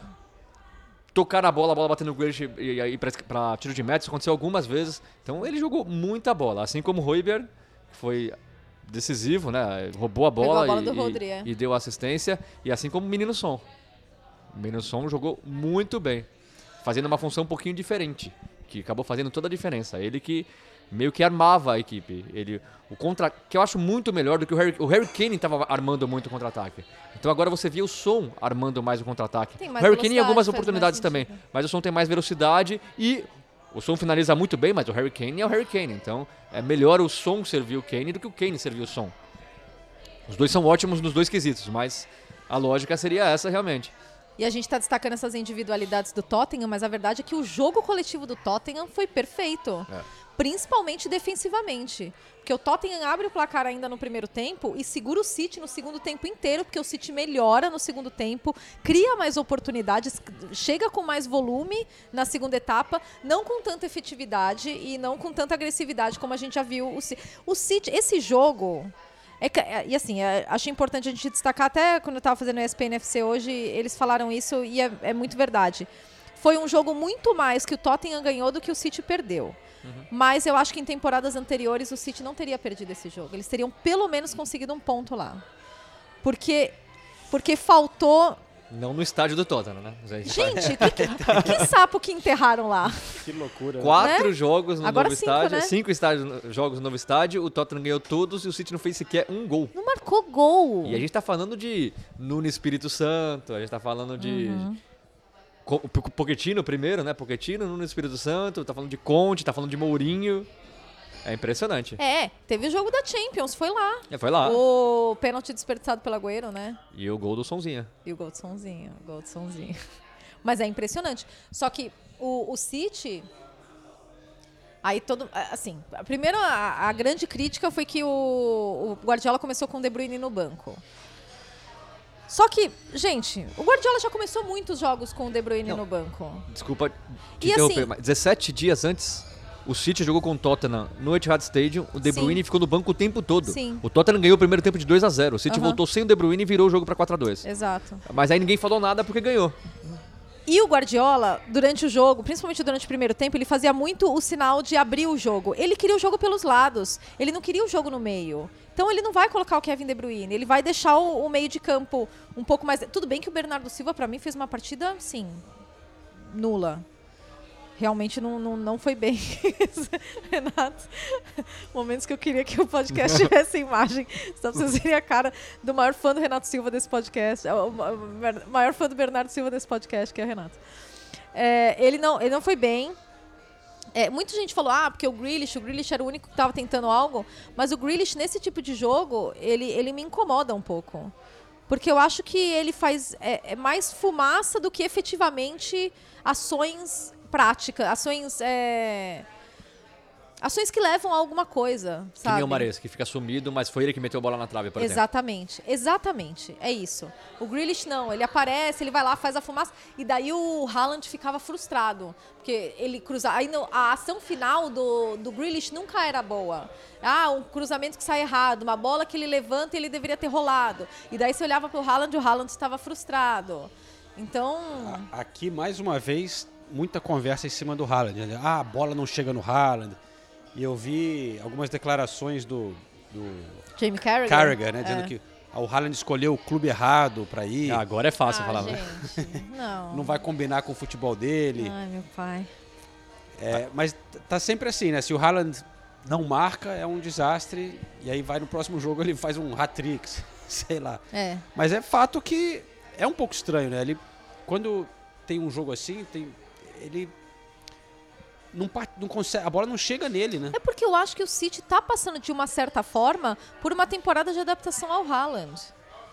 tocar na bola, a bola batendo no Grealish e aí para tiro de meta. Isso aconteceu algumas vezes. Então ele jogou muita bola, assim como o Royber, que foi decisivo, né? Roubou a Pegou bola, a bola e, Rodri, é. e deu assistência, e assim como o Menino Som. Menusson jogou muito bem, fazendo uma função um pouquinho diferente, que acabou fazendo toda a diferença. Ele que meio que armava a equipe. Ele, o contra, que eu acho muito melhor do que o Harry, o Harry Kane estava armando muito o contra-ataque. Então agora você via o Som armando mais o contra-ataque. O Harry Kane em algumas oportunidades também, mas o Som tem mais velocidade e o Som finaliza muito bem, mas o Harry Kane é o Harry Kane. Então é melhor o Som servir o Kane do que o Kane servir o Som. Os dois são ótimos nos dois quesitos, mas a lógica seria essa realmente. E a gente está destacando essas individualidades do Tottenham, mas a verdade é que o jogo coletivo do Tottenham foi perfeito. É. Principalmente defensivamente. Porque o Tottenham abre o placar ainda no primeiro tempo e segura o City no segundo tempo inteiro, porque o City melhora no segundo tempo, cria mais oportunidades, chega com mais volume na segunda etapa, não com tanta efetividade e não com tanta agressividade como a gente já viu. O, Ci- o City, esse jogo. É é- e assim, é, acho importante a gente destacar, até quando eu estava fazendo o ESPN FC hoje, eles falaram isso e é, é muito verdade. Foi um jogo muito mais que o Tottenham ganhou do que o City perdeu. Mas eu acho que em temporadas anteriores o City não teria perdido esse jogo. Eles teriam pelo menos conseguido um ponto lá. Porque, porque faltou. Não no estádio do Tottenham, né? Gente, que, que- que sapo que enterraram lá? Que loucura. né? Quatro né? jogos no Agora novo cinco, estádio, né? cinco estádios, jogos no novo estádio, o Tottenham ganhou todos e o City não fez sequer um gol. Não marcou gol. E a gente tá falando de Nuno Espírito Santo, a gente tá falando de. P- Pochettino primeiro, né? Pochettino, Nuno Espírito Santo, tá falando de Conte, tá falando de Mourinho. É impressionante. É, teve o jogo da Champions, foi lá. É, foi lá. O pênalti desperdiçado pelo Agüero, né? E o gol do Sonzinha. E o gol de sonzinho, o gol de sonzinho. Mas é impressionante. Só que o, o City. Aí todo. Assim, a primeira, a, a grande crítica foi que o, o Guardiola começou com o De Bruyne no banco. Só que, gente, o Guardiola já começou muitos jogos com o De Bruyne no banco. Desculpa te E interromper, assim- mas 17 dias antes, o City jogou com o Tottenham no Etihad Stadium, o De Sim. Bruyne ficou no banco o tempo todo. Sim. O Tottenham ganhou o primeiro tempo de 2 a 0 O City Aham. voltou sem o De Bruyne e virou o jogo pra 4 a 2 Exato. Mas aí ninguém falou nada porque ganhou. E o Guardiola, durante o jogo, principalmente durante o primeiro tempo, ele fazia muito o sinal de abrir o jogo. Ele queria o jogo pelos lados. Ele não queria o jogo no meio. Então ele não vai colocar o Kevin De Bruyne. Ele vai deixar o, o meio de campo um pouco mais. Tudo bem que o Bernardo Silva, pra mim, fez uma partida, sim, nula. Realmente não, não, não foi bem. Renato, momentos que eu queria que o podcast tivesse imagem. Só pra vocês verem a cara do maior fã do Renato Silva desse podcast. é, O ma- ma- maior fã do Bernardo Silva desse podcast, que é o Renato. É, ele, não, ele não foi bem. É, muita gente falou, ah, porque o Grealish, o Grealish era o único que estava tentando algo, mas o Grealish, nesse tipo de jogo, ele, ele me incomoda um pouco. Porque eu acho que ele faz é, é mais fumaça do que efetivamente ações práticas, ações. é, ações que levam a alguma coisa, Que sabe? nem o Mares, que fica sumido, mas foi ele que meteu a bola na trave, por exemplo. Exatamente, exatamente, é isso. O Grealish não, ele aparece, ele vai lá, faz a fumaça, e daí o Haaland ficava frustrado, porque ele cruzava, aí no- a ação final do, do Grealish nunca era boa. Ah, um cruzamento que sai errado, uma bola que ele levanta e ele deveria ter rolado. E daí você olhava pro Haaland e o Haaland estava frustrado. Então, Aqui, mais uma vez, muita conversa em cima do Haaland. né? Ah, a bola não chega no Haaland. E eu vi algumas declarações do, do Jamie Carragher... Carragher, né? Dizendo é. que ah, o Haaland escolheu o clube errado pra ir. Ah, agora é fácil ah, falar, né? gente, não. Não vai combinar com o futebol dele. Ai, meu pai. É, mas tá sempre assim, né? Se o Haaland não marca, é um desastre. E aí vai no próximo jogo, ele faz um hat-trick, sei lá. É. Mas é fato que é um pouco estranho, né? Ele, quando tem um jogo assim, tem, ele não, não consegue, a bola não chega nele, né? É porque eu acho que o City tá passando de uma certa forma por uma temporada de adaptação ao Haaland.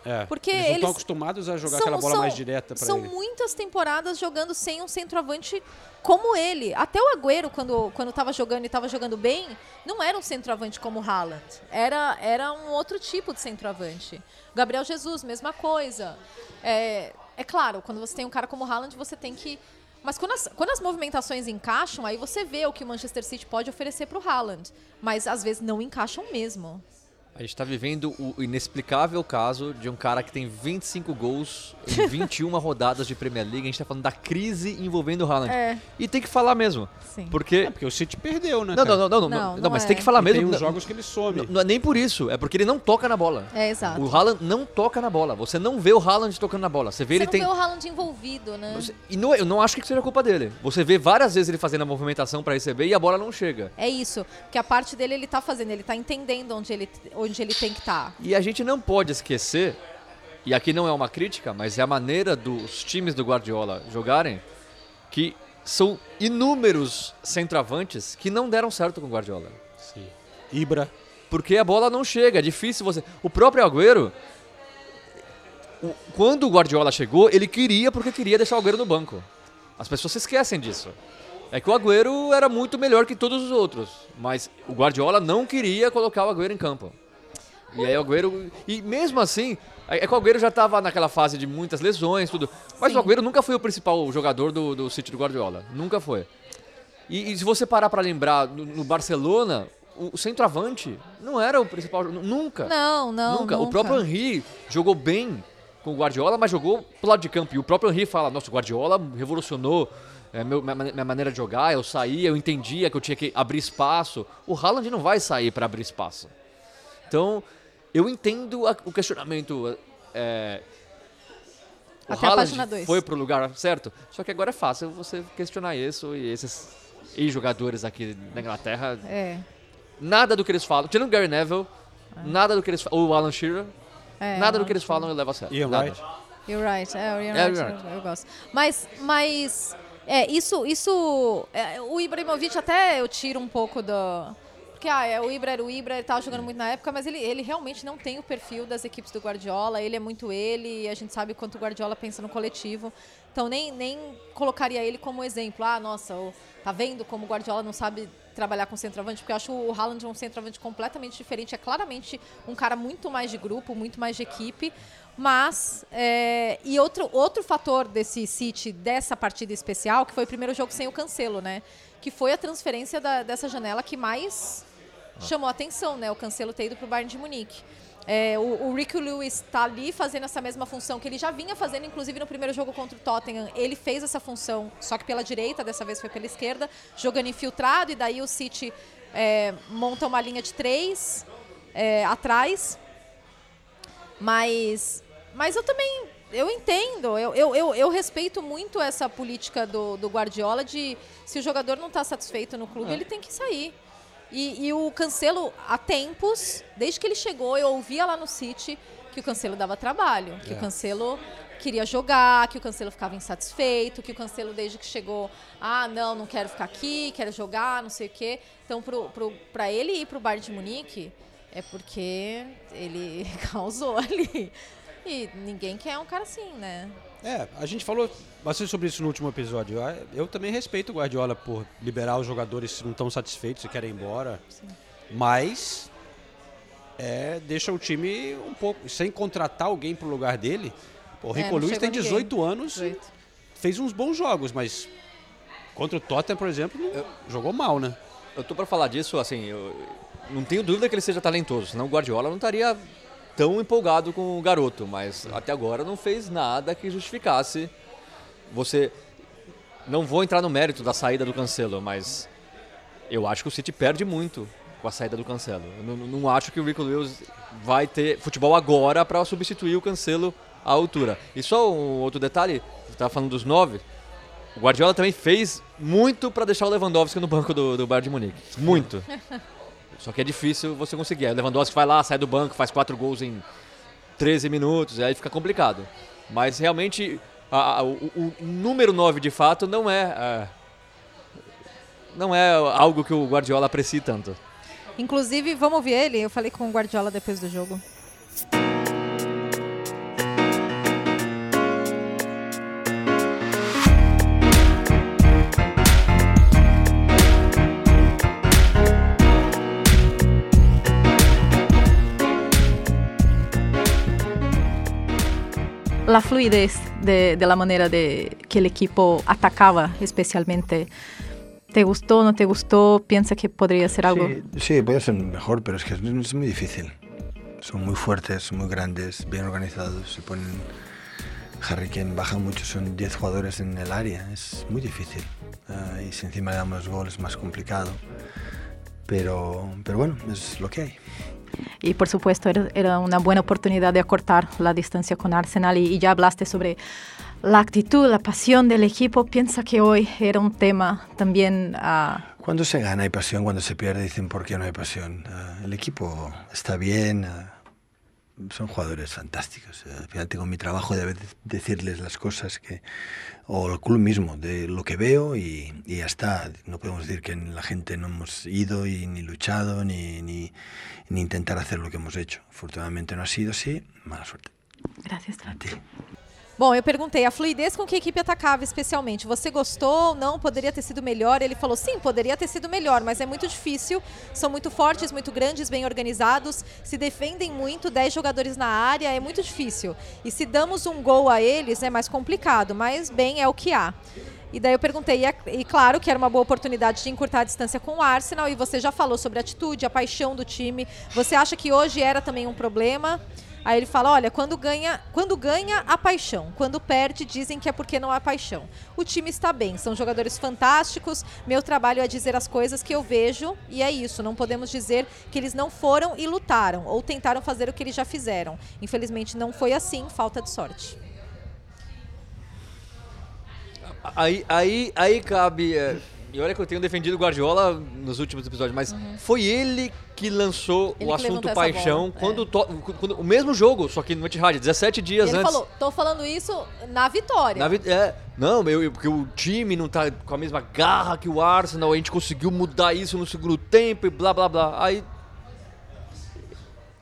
É, Porque eles não estão eles acostumados a jogar São- aquela bola são- mais direta para São ele. muitas temporadas jogando sem um centroavante como ele. Até o Agüero, quando, quando tava jogando e tava jogando bem, não era um centroavante como o Haaland. Era, era um outro tipo de centroavante. Gabriel Jesus, mesma coisa. É, é claro, quando você tem um cara como o Haaland, você tem que... Mas quando as, quando as movimentações encaixam, aí você vê o que o Manchester City pode oferecer pro Haaland. Mas às vezes não encaixam mesmo. A gente tá vivendo o inexplicável caso de um cara que tem 25 gols em 21 rodadas de Premier League. A gente tá falando da crise envolvendo o Haaland. É. E tem que falar mesmo. Sim. Porque. É porque o City perdeu, né? Não, cara? não, não, não, não, Não, não, mas é. tem que falar E mesmo. Tem uns Não- jogos que ele some. Não, não é nem por isso, é porque ele não toca na bola. É, exato. O Haaland não toca na bola. Você não vê o Haaland tocando na bola. Você vê Você ele não tem. vê o Haaland envolvido, né? Você- E não, é- eu não acho que seja culpa dele. Você vê várias vezes ele fazendo a movimentação pra receber e a bola não chega. É isso. Porque a parte dele ele tá fazendo, ele tá entendendo onde ele, onde ele tem que estar. E a gente não pode esquecer, e aqui não é uma crítica, mas é a maneira dos times do Guardiola jogarem, que são inúmeros centroavantes que não deram certo com o Guardiola. Sim. Ibra. Porque a bola não chega, é difícil você. O próprio Agüero, o- quando o Guardiola chegou, ele queria porque queria deixar o Agüero no banco. As pessoas se esquecem disso. É que o Agüero era muito melhor que todos os outros, mas o Guardiola não queria colocar o Agüero em campo. E aí o Agüero. E mesmo assim, é que o Agüero já estava naquela fase de muitas lesões, tudo. Mas Sim. o Agüero nunca foi o principal jogador do, do City do Guardiola. Nunca foi. E, e se você parar para lembrar, no, no Barcelona, o, centroavante não era o principal. nu- Nunca. Não, não. nunca. O próprio Henry jogou bem com o Guardiola, mas jogou pro lado de campo. E o próprio Henry fala: Nossa, o Guardiola revolucionou é, meu- minha, minha maneira de jogar. Eu saía, eu entendia que eu tinha que abrir espaço. O Haaland não vai sair para abrir espaço. Então, eu entendo a- o questionamento. É, o Até a Haaland foi pro lugar certo, só que agora é fácil você questionar isso e esses ex-jogadores aqui na Inglaterra É. Nada do que eles falam, tirando o Gary Neville, nada do que eles falam, o Alan Shearer, é nada do que eles falam eu levo a sério. Ian nada. Wright. You're right. É, o Ian É, Wright, eu, eu gosto. Mas, mas é, isso, isso é, o Ibrahimovic até eu tiro um pouco do... Porque ah, é, o Ibra era o Ibra, ele tava jogando muito na época, mas ele, ele realmente não tem o perfil das equipes do Guardiola, ele é muito ele, e a gente sabe quanto o Guardiola pensa no coletivo. Então nem, nem colocaria ele como exemplo. Ah, nossa, tá vendo como o Guardiola não sabe trabalhar com centroavante? Porque eu acho o Haaland um centroavante completamente diferente. É claramente um cara muito mais de grupo, muito mais de equipe. Mas, é, e outro, outro fator desse City, dessa partida especial, que foi o primeiro jogo sem o Cancelo, né? Que foi a transferência da- dessa janela que mais chamou a atenção, né? O Cancelo ter ido para o Bayern de Munique. É, o, o Ricky Lewis está ali fazendo essa mesma função que ele já vinha fazendo, inclusive no primeiro jogo contra o Tottenham. Ele fez essa função, só que pela direita, dessa vez foi pela esquerda, jogando infiltrado, e daí o City é, monta uma linha de três é, atrás. Mas, mas eu também eu entendo, eu, eu, eu, eu respeito muito essa política do, do Guardiola de se o jogador não está satisfeito no clube, ele tem que sair. E, e o Cancelo, há tempos, desde que ele chegou, eu ouvia lá no City que o Cancelo dava trabalho, que o Cancelo queria jogar, que o Cancelo ficava insatisfeito, que o Cancelo desde que chegou, ah, não, não quero ficar aqui, quero jogar, não sei o quê. Então, pra ele ir pro Bayern de Munique, é porque ele causou ali. E ninguém quer um cara assim, né? É, a gente falou bastante sobre isso no último episódio. Eu- Eu também respeito o Guardiola por liberar os jogadores se não estão satisfeitos e querem ir embora. Mas é, deixa o time um pouco. Sem contratar alguém pro lugar dele. O É, Rico Lewis chegou tem ninguém. 18 anos e 18. fez uns bons jogos, mas contra o Tottenham, por exemplo, não- jogou mal, né? Eu tô pra falar disso, assim, eu não tenho dúvida que ele seja talentoso, senão o Guardiola não estaria tão empolgado com o garoto, mas até agora não fez nada que justificasse você não vou entrar no mérito da saída do Cancelo, mas eu acho que o City perde muito com a saída do Cancelo. Eu não, não acho que o Rico Lewis vai ter futebol agora para substituir o Cancelo à altura. E só um outro detalhe, você estava falando dos nove, o Guardiola também fez muito para deixar o Lewandowski no banco do, do Bayern de Munique. Muito. Só que é difícil você conseguir. O Lewandowski vai lá, sai do banco, faz quatro gols em 13 minutos, aí fica complicado. Mas realmente, a- a- o, o número 9 de fato não é, não é algo que o Guardiola aprecie tanto. Inclusive, vamos ouvir ele. Eu falei com o Guardiola depois do jogo. La fluidez de, la manera de que el equipo atacaba especialmente. ¿Te gustó, no te gustó? ¿Piensa que podría ser algo? Sí, sí, puede ser mejor, pero es que es, muy difícil. Son muy fuertes, muy grandes, bien organizados. Se ponen. Harry Kane baja mucho, son 10 jugadores en el área. Es muy difícil. Ah, y si encima le damos goles, es más complicado. Pero, pero bueno, es lo que hay. Y por supuesto era, una buena oportunidad de acortar la distancia con Arsenal y, y ya hablaste sobre la actitud, la pasión del equipo. Piensa que hoy era un tema también... ah, Cuando se gana hay pasión, cuando se pierde dicen por qué no hay pasión. Ah, el equipo está bien, ah, son jugadores fantásticos. Al final tengo mi trabajo de decirles las cosas que, o el club mismo, de lo que veo y, y ya está. No podemos decir que la gente no hemos ido y ni luchado ni, ni, ni intentar hacer lo que hemos hecho. Afortunadamente no ha sido así, mala suerte. gracias. A ti. Bom, eu perguntei a fluidez com que a equipe atacava, especialmente. Você gostou? Não? Poderia ter sido melhor? Ele falou: sim, poderia ter sido melhor, mas é muito difícil. São muito fortes, muito grandes, bem organizados, se defendem muito, 10 jogadores na área, é muito difícil. E se damos um gol a eles, é mais complicado, mas bem, é o que há. E daí eu perguntei, e, claro que era uma boa oportunidade de encurtar a distância com o Arsenal, e você já falou sobre a atitude, a paixão do time. Você acha que hoje era também um problema? Aí ele fala: olha, quando ganha, quando ganha, a paixão. Quando perde, dizem que é porque não há paixão. O time está bem, são jogadores fantásticos. Meu trabalho é dizer as coisas que eu vejo, e é isso. Não podemos dizer que eles não foram e lutaram, ou tentaram fazer o que eles já fizeram. Infelizmente não foi assim, falta de sorte. Aí, aí, aí cabe. é, e olha que eu tenho defendido o Guardiola nos últimos episódios, mas foi ele que lançou Uhum. Ele o que assunto paixão bola, é. quando, to- quando- o mesmo jogo, só que no Etihad, 17 E dias ele antes. falou: tô falando isso na vitória. Na vi- é, não, eu, eu- porque o time não tá com a mesma garra que o Arsenal, a gente conseguiu mudar isso no segundo tempo e blá blá blá. Aí.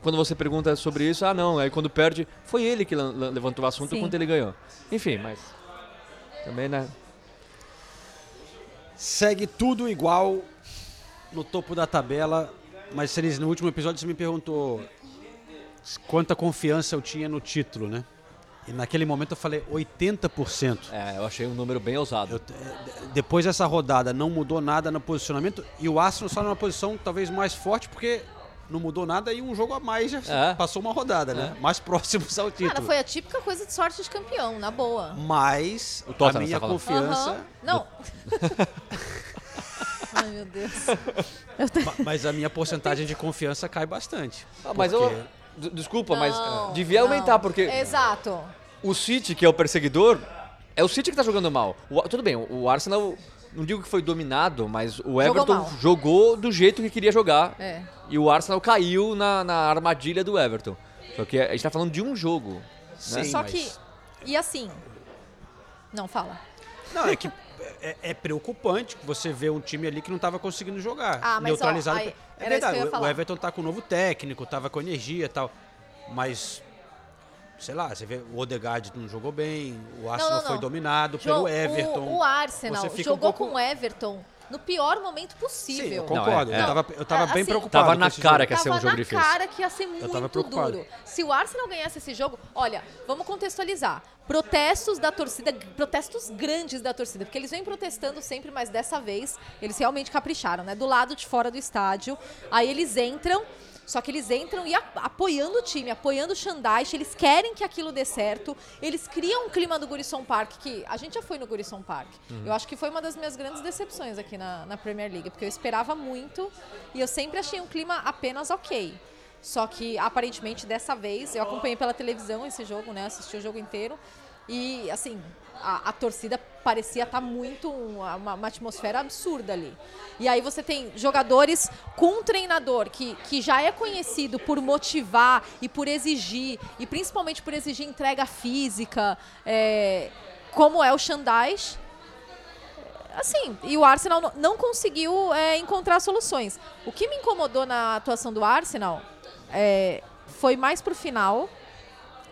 Quando você pergunta sobre isso, ah não, aí quando perde, foi ele que levantou o assunto Sim. quando ele ganhou. Enfim, mas. Também, né? Segue tudo igual no topo da tabela, mas no último episódio você me perguntou quanta confiança eu tinha no título, né? E naquele momento eu falei 80%. É, eu achei um número bem ousado. Eu- depois dessa rodada não mudou nada no posicionamento e o Arsenal está numa posição talvez mais forte porque não mudou nada e um jogo a mais já É. passou uma rodada, né? Mais próximos ao título. Cara, foi a típica coisa de sorte de campeão, na boa. Mas O a minha tá confiança, Aham. Não. Ai, meu Deus. ma- mas a minha porcentagem de confiança cai bastante. Ah, mas Porque- eu. Desculpa, Não, mas devia não. aumentar, porque Exato. o City, que é o perseguidor, é o City que tá jogando mal. O- tudo bem, o Arsenal, não digo que foi dominado, mas o Everton mal. jogou do jeito que queria jogar. É. E o Arsenal caiu na, na armadilha do Everton. Só que a gente tá falando de um jogo. Sim, Só mas- que. E assim. Não, fala. Não, é que é, é preocupante você ver um time ali que não estava conseguindo jogar. Ah, mas, ó, neutralizado. aí- é verdade, o-. Everton tá com um novo técnico, tava com energia e tal. Mas, sei lá, você vê, o Odegaard não jogou bem, o Arsenal não, foi não. dominado João, pelo Everton. O, o Arsenal jogou um pouco- com o Everton no pior momento Sim, possível. eu concordo. Não, é, eu tava, eu tava é, bem assim, preocupado. Tava com na cara jogo. que ia ser um Tava jogo na difícil. cara que ia ser tava muito preocupado. duro. Se o Arsenal ganhasse esse jogo, olha, vamos contextualizar. Protestos da torcida, protestos grandes da torcida, porque eles vêm protestando sempre, mas dessa vez eles realmente capricharam, né? Do lado de fora do estádio. Aí eles entram, só que eles entram e a- apoiando o time, apoiando o Shandaish, eles querem que aquilo dê certo. Eles criam um clima do Gurisson Park, que a gente já foi no Gurisson Park. Eu acho que foi uma das minhas grandes decepções aqui na, na Premier League, porque eu esperava muito e eu sempre achei um clima apenas ok. Só que aparentemente dessa vez, eu acompanhei pela televisão esse jogo, né? Assisti o jogo inteiro. E assim, a, a torcida parecia estar muito. Uma, uma atmosfera absurda ali. E aí você tem jogadores com um treinador que, que já é conhecido por motivar e por exigir, e principalmente por exigir entrega física, é, como é o Xandais. Assim, e o Arsenal não- não conseguiu é, encontrar soluções. O que me incomodou na atuação do Arsenal é, foi mais pro final,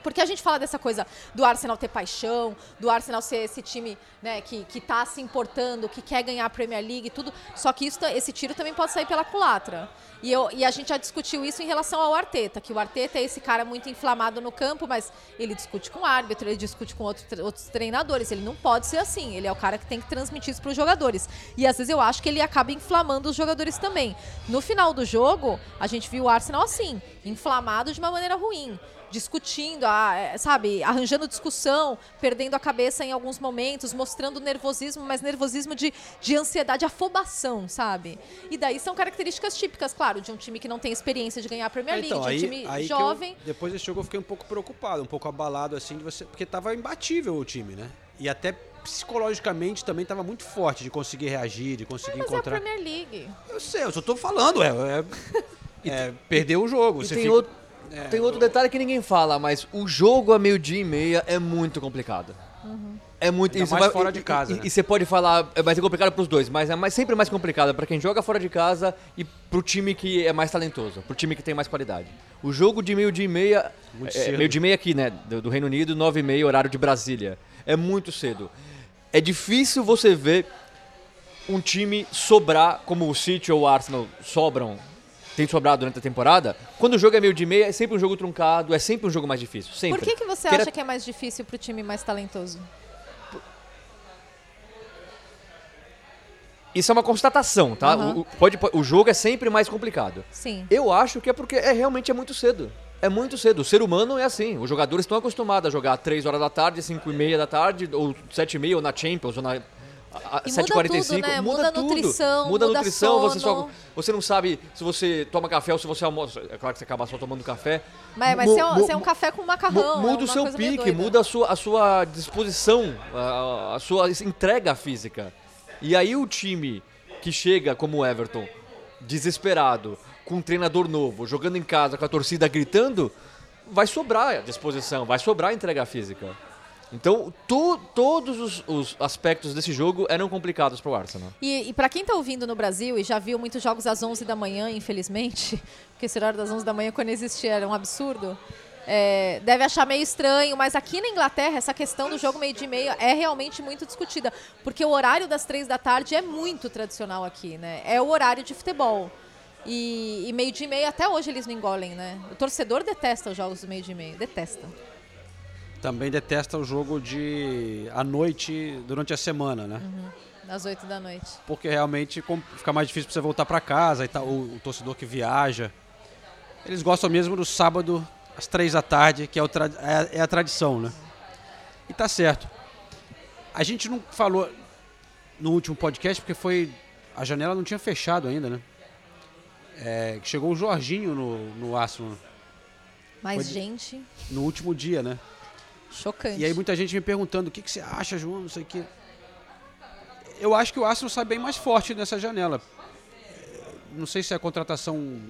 Porque a gente fala dessa coisa do Arsenal ter paixão, do Arsenal ser esse time né, que, que tá se importando, que quer ganhar a Premier League e tudo. Só que isso, esse tiro também pode sair pela culatra. E, eu, e a gente já discutiu isso em relação ao Arteta, que o Arteta é esse cara muito inflamado no campo, mas ele discute com o árbitro, ele discute com outro, outros treinadores. Ele não pode ser assim. Ele é o cara que tem que transmitir isso para os jogadores. E às vezes eu acho que ele acaba inflamando os jogadores também. No final do jogo, a gente viu o Arsenal assim, inflamado de uma maneira ruim discutindo, ah, é, sabe, arranjando discussão, perdendo a cabeça em alguns momentos, mostrando nervosismo, mas nervosismo de, de ansiedade, afobação, sabe? E daí são características típicas, claro, de um time que não tem experiência de ganhar a Premier League, Então, de um aí, time aí jovem. eu- depois desse jogo eu fiquei um pouco preocupado, um pouco abalado assim, de você, porque tava imbatível o time, né? E até psicologicamente também tava muito forte de conseguir reagir, de conseguir Mas é a encontrar. Premier League. Eu sei, eu só tô falando, é, é, é perder o jogo. E você tem, fica- outro, tem outro detalhe que ninguém fala, mas o jogo a meio-dia e meia é muito complicado. É muito Ainda isso mais vai- fora e- de casa, E, né? e você pode falar, é, vai ser complicado pros dois, mas é mais, sempre mais complicado para quem joga fora de casa e pro time que é mais talentoso, pro time que tem mais qualidade. O jogo de meio-dia e meia, é, cedo. meio-dia e meia aqui, né, do, do Reino Unido, nove e meia, horário de Brasília. É muito cedo. É difícil você ver um time sobrar, como o City ou o Arsenal sobram, tem sobrado durante a temporada, quando o jogo é meio de meia, é sempre um jogo truncado, é sempre um jogo mais difícil. Sempre. Por que, que você acha que é mais difícil pro time mais talentoso? Isso é uma constatação, tá? O, o- pode, o jogo é sempre mais complicado. Sim. Eu acho que é porque é realmente é muito cedo. É muito cedo. O ser humano é assim. Os jogadores estão acostumados a jogar 3 horas da tarde, 5 e meia da tarde, ou 7 e meia, ou na Champions, ou na. A- a- E muda 7h45, tudo, né? Muda a tudo. nutrição, muda a muda nutrição, você só sono. você não sabe se você toma café ou se você almoça. É claro que você acaba só tomando café. Mas, mas se é, um- se é um café com macarrão. Mu- é muda o seu pique, muda a sua, a sua disposição, a, a sua entrega física. E aí o time que chega como o Everton, desesperado, com um treinador novo, jogando em casa com a torcida gritando, vai sobrar a disposição, vai sobrar a entrega física. Então, to- todos os, os aspectos desse jogo eram complicados para o Arsenal. E, e para quem tá ouvindo no Brasil e já viu muitos jogos às 11 da manhã, infelizmente, porque esse horário das 11 da manhã quando existia era um absurdo, é, deve achar meio estranho, mas aqui na Inglaterra essa questão do jogo meio de meia é realmente muito discutida, porque o horário das três da tarde é muito tradicional aqui, né? É o horário de futebol. E, e meio de meia até hoje eles não engolem, né? O torcedor detesta os jogos do meio de meia, detesta. Também detesta o jogo de à noite durante a semana, né? Às 8 da noite. Porque realmente fica mais difícil pra você voltar pra casa e tal, o, o torcedor que viaja. Eles gostam mesmo do sábado às três da tarde, que é, é- é a tradição, né? E tá certo. A gente não falou no último podcast porque foi a janela não tinha fechado ainda, né? É, chegou o Jorginho no, no Arsenal Mas, Foi gente, no último dia, né? Chocante. E aí muita gente me perguntando o que, que você acha, João, não sei o quê. Eu acho que o Arsenal sai bem mais forte nessa janela. Não sei se é a contratação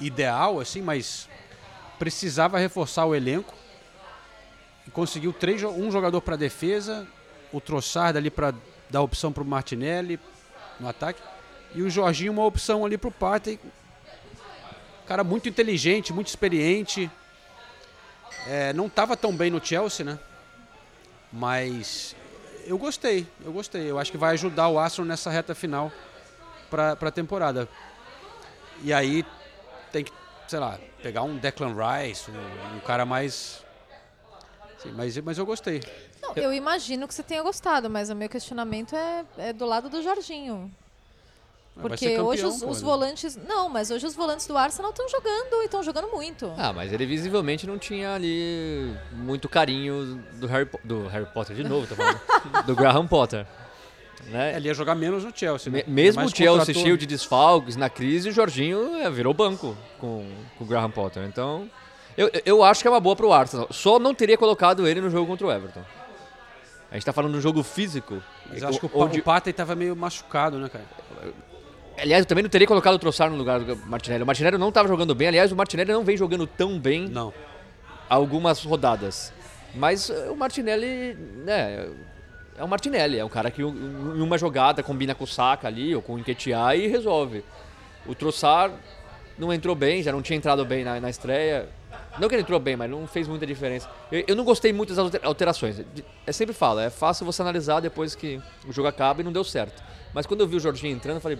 ideal, assim, mas precisava reforçar o elenco. E conseguiu três, um jogador para defesa, o Trossard ali para dar opção para o Martinelli no ataque. E o Jorginho uma opção ali para o Partey. Cara muito inteligente, muito experiente. É, não estava tão bem no Chelsea, né? Mas eu gostei, eu gostei. Eu acho que vai ajudar o Arsenal nessa reta final para a temporada. E aí tem que, sei lá, pegar um Declan Rice, um, um cara mais. Sim, mas, mas eu gostei. Não, eu imagino que você tenha gostado, mas o meu questionamento é, é do lado do Jorginho. Porque campeão, hoje os, os volantes. Não, mas hoje os volantes do Arsenal estão jogando e estão jogando muito. Ah, mas ele visivelmente não tinha ali muito carinho do Harry, Po- do Harry Potter de novo, tô falando. do Graham Potter. Né? Ele ia jogar menos no Chelsea. né? Me- Mesmo o Chelsea contratou- cheio de desfalques na crise, o Jorginho é, virou banco com, com o Graham Potter. Então, eu, eu acho que é uma boa pro Arsenal. Só não teria colocado ele no jogo contra o Everton. A gente tá falando de um jogo físico. Mas eu acho que o, onde- o Partey tava meio machucado, né, cara? Aliás, eu também não teria colocado o Trossard no lugar do Martinelli. O Martinelli não estava jogando bem. Aliás, o Martinelli não vem jogando tão bem Não. algumas rodadas. Mas eh, o Martinelli, né, é o Martinelli. É um cara que em uma jogada combina com o Saka ali, ou com o Nketiah e resolve. O Trossard não entrou bem, já não tinha entrado bem na, na estreia. Não que ele entrou bem, mas não fez muita diferença. Eu, eu não gostei muito das alter- alterações. Eu sempre falo, é fácil você analisar depois que o jogo acaba e não deu certo. Mas quando eu vi o Jorginho entrando, eu falei,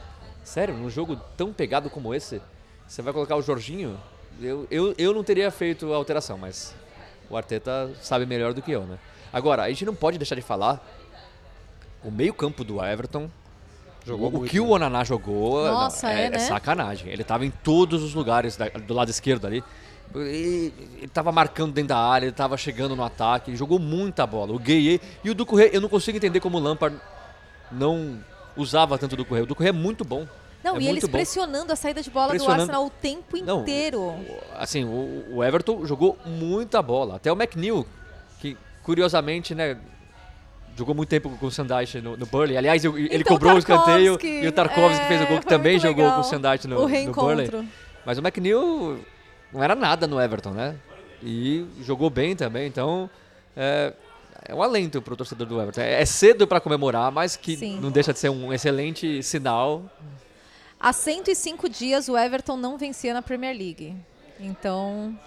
sério, num jogo tão pegado como esse, você vai colocar o Jorginho? Eu, eu, eu não teria feito a alteração, mas o Arteta sabe melhor do que eu, né? Agora, a gente não pode deixar de falar o meio-campo do Everton. Jogou o muito, que o né? Onaná jogou não, Nossa, é, né? sacanagem. Ele tava em todos os lugares da- do lado esquerdo ali. E- Ele tava marcando dentro da área, ele tava chegando no ataque, ele jogou muita bola. O Gueye e o Ducoré, eu não consigo entender como o Lampard não usava tanto o Ducoré. O Ducoré é muito bom. Não, é e eles bom. pressionando a saída de bola do. Arsenal o tempo Não, inteiro. Assim, o, o Everton jogou muita bola. Até o McNeil, que curiosamente, né, jogou muito tempo com o Sandite no, no Burley. Aliás, eu- ele Então, cobrou o escanteio e o Tarkovsky é, fez o gol que também jogou legal. com o Sandite no, no. Burley. Mas o McNeil não era nada no Everton, né? E jogou bem também, então é, é um alento pro torcedor do Everton. É, é cedo para comemorar, mas que Sim. não deixa de ser um excelente sinal. Há 105 dias o Everton não vencia na Premier League. Então,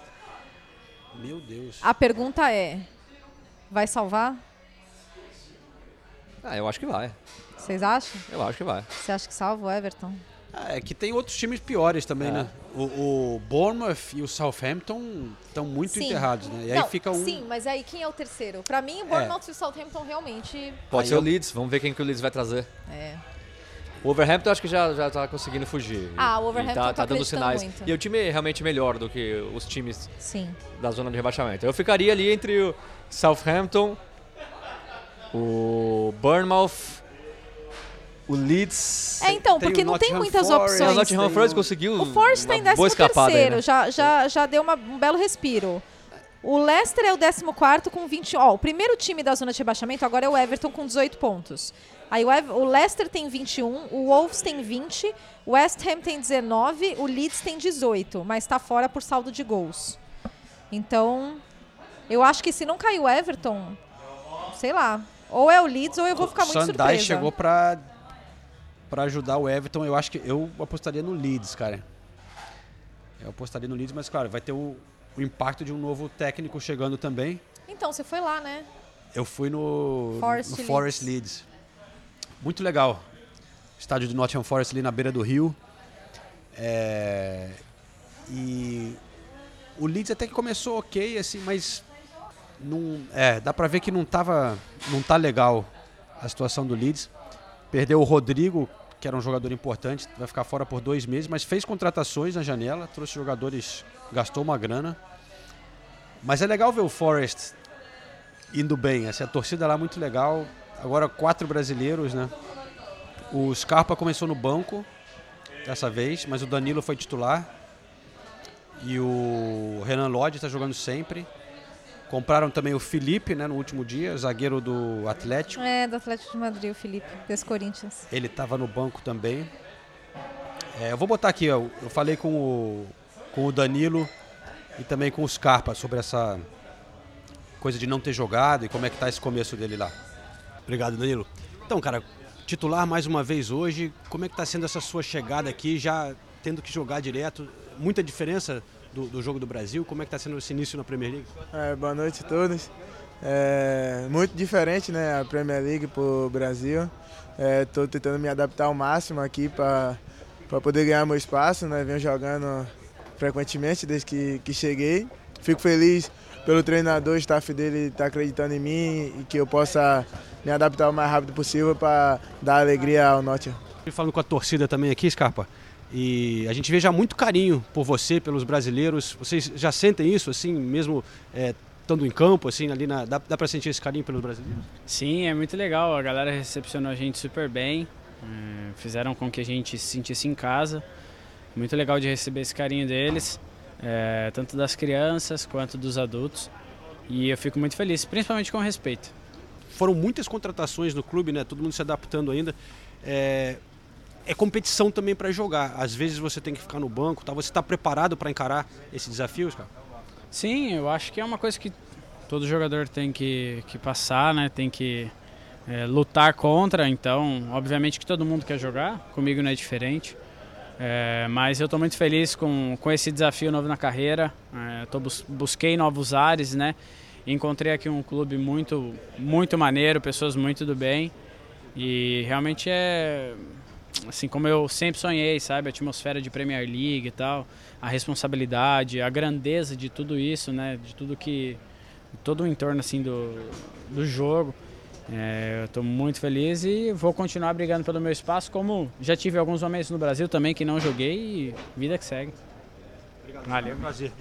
Meu Deus. a pergunta é: vai salvar? Ah, eu acho que vai. Vocês acham? Eu acho que vai. Você acha que salva o Everton? Ah, é que tem outros times piores também, É. né? O, o Bournemouth e o Southampton estão muito Sim. enterrados, né? E aí Não, fica um. Sim, mas aí quem é o terceiro? Pra mim, o Bournemouth e o Southampton realmente. Pode Aí ser eu- o Leeds, vamos ver quem que o Leeds vai trazer. É. O Overhampton acho que já, já tá conseguindo fugir. Ah, o Wolverhampton tá, tá tá dando sinais. muito. E o time é realmente melhor do que os times Sim. da zona de rebaixamento. Eu ficaria ali entre o Southampton, o Bournemouth, o Leeds. É, então, Tem porque o não tem muitas Forest, É, o opções. Nottingham tem Forest o- conseguiu O Forest tá em uma 13 boa escapada aí, terceiro, né? já, já, já deu uma- um belo respiro. O Leicester é o 14 com 20. Ó, o primeiro time da zona de rebaixamento agora é o Everton com 18 pontos. Aí o, Ev- o Leicester tem 21, o Wolves tem 20, o West Ham tem 19, o Leeds tem 18, mas está fora por saldo de gols. Então, eu acho que se não cair o Everton, sei lá, ou é o Leeds ou eu vou ficar muito Sandai surpresa. chegou pra, pra ajudar o Everton. Eu acho que eu apostaria no Leeds, cara. Eu apostaria no Leeds, mas claro, vai ter o, o impacto de um novo técnico chegando também. Então, você foi lá, né? Eu fui no Forest no Leeds. Forest Leeds. Muito legal. Estádio do Nottingham Forest ali na beira do rio. É, E o Leeds até que começou ok, assim, mas não, é, dá pra ver que não tava, não tá legal a situação do Leeds. Perdeu o Rodrigo, que era um jogador importante, vai ficar fora por dois meses, mas fez contratações na janela, trouxe jogadores, gastou uma grana. Mas é legal ver o Forest indo bem, assim, a torcida lá é muito legal. Agora quatro brasileiros, né? O Scarpa começou no banco dessa vez, mas o Danilo foi titular. E o Renan Lodge está jogando sempre. Compraram também o Felipe, né, no último dia, zagueiro do Atlético. É, do Atlético de Madrid, o Felipe, desse Corinthians. Ele estava no banco também. É, eu vou botar aqui, ó, eu falei com o, com o Danilo e também com o Scarpa sobre essa coisa de não ter jogado e como é que tá esse começo dele lá. Obrigado, Danilo. Então, cara, titular mais uma vez hoje, como é que tá sendo essa sua chegada aqui, já tendo que jogar direto? Muita diferença do, do jogo do Brasil? Como é que tá sendo esse início na Premier League? É, boa noite a todos. É, muito diferente, né, a Premier League para o Brasil. Estou tentando me adaptar ao máximo aqui para poder ganhar meu espaço. Né? Venho jogando frequentemente desde que, que cheguei. Fico feliz pelo treinador, o staff dele estar acreditando em mim e que eu possa me adaptar o mais rápido possível para dar alegria ao Nottingham. Falando com a torcida também aqui, Scarpa, e a gente vê já muito carinho por você, pelos brasileiros. Vocês já sentem isso, assim, mesmo é, estando em campo, assim, ali na, dá, dá para sentir esse carinho pelos brasileiros? Sim, é muito legal. A galera recepcionou a gente super bem. eh, Fizeram com que a gente se sentisse em casa. Muito legal de receber esse carinho deles, eh, tanto das crianças quanto dos adultos. E eu fico muito feliz, principalmente com respeito. Foram muitas contratações no clube, né? Todo mundo se adaptando ainda. É, é competição também para jogar. Às vezes você tem que ficar no banco, tá? Você está preparado para encarar esses desafios, cara? Sim, eu acho que é uma coisa que todo jogador tem que, que passar, né? Tem que eh, lutar contra. Então, obviamente que todo mundo quer jogar. Comigo não é diferente. É, mas eu estou muito feliz com, com esse desafio novo na carreira. É, tô bus busquei novos ares, né? Encontrei aqui um clube muito, muito maneiro, pessoas muito do bem. E realmente é assim como eu sempre sonhei, sabe? A atmosfera de Premier League e tal, a responsabilidade, a grandeza de tudo isso, né? De tudo que. todo o entorno assim do, do jogo. É, eu estou muito feliz e vou continuar brigando pelo meu espaço, como já tive alguns momentos no Brasil também que não joguei e vida que segue. Valeu. Prazer.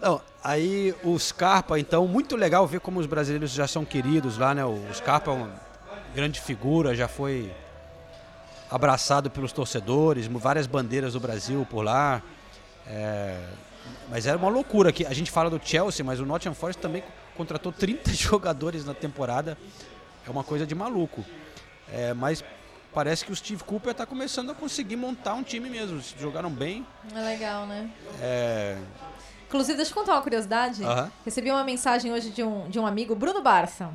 Não, aí o Scarpa, então, muito legal ver como os brasileiros já são queridos lá, né? O Scarpa é uma grande figura, já foi abraçado pelos torcedores, várias bandeiras do Brasil por lá. É, mas era uma loucura que a gente fala do Chelsea, mas o Nottingham Forest também contratou 30 jogadores na temporada. É uma coisa de maluco. É, mas parece que o Steve Cooper está começando a conseguir montar um time mesmo. Jogaram bem. É legal, né? É... Inclusive, deixa eu contar uma curiosidade. Recebi uma mensagem hoje de um, de um amigo, Bruno Barça.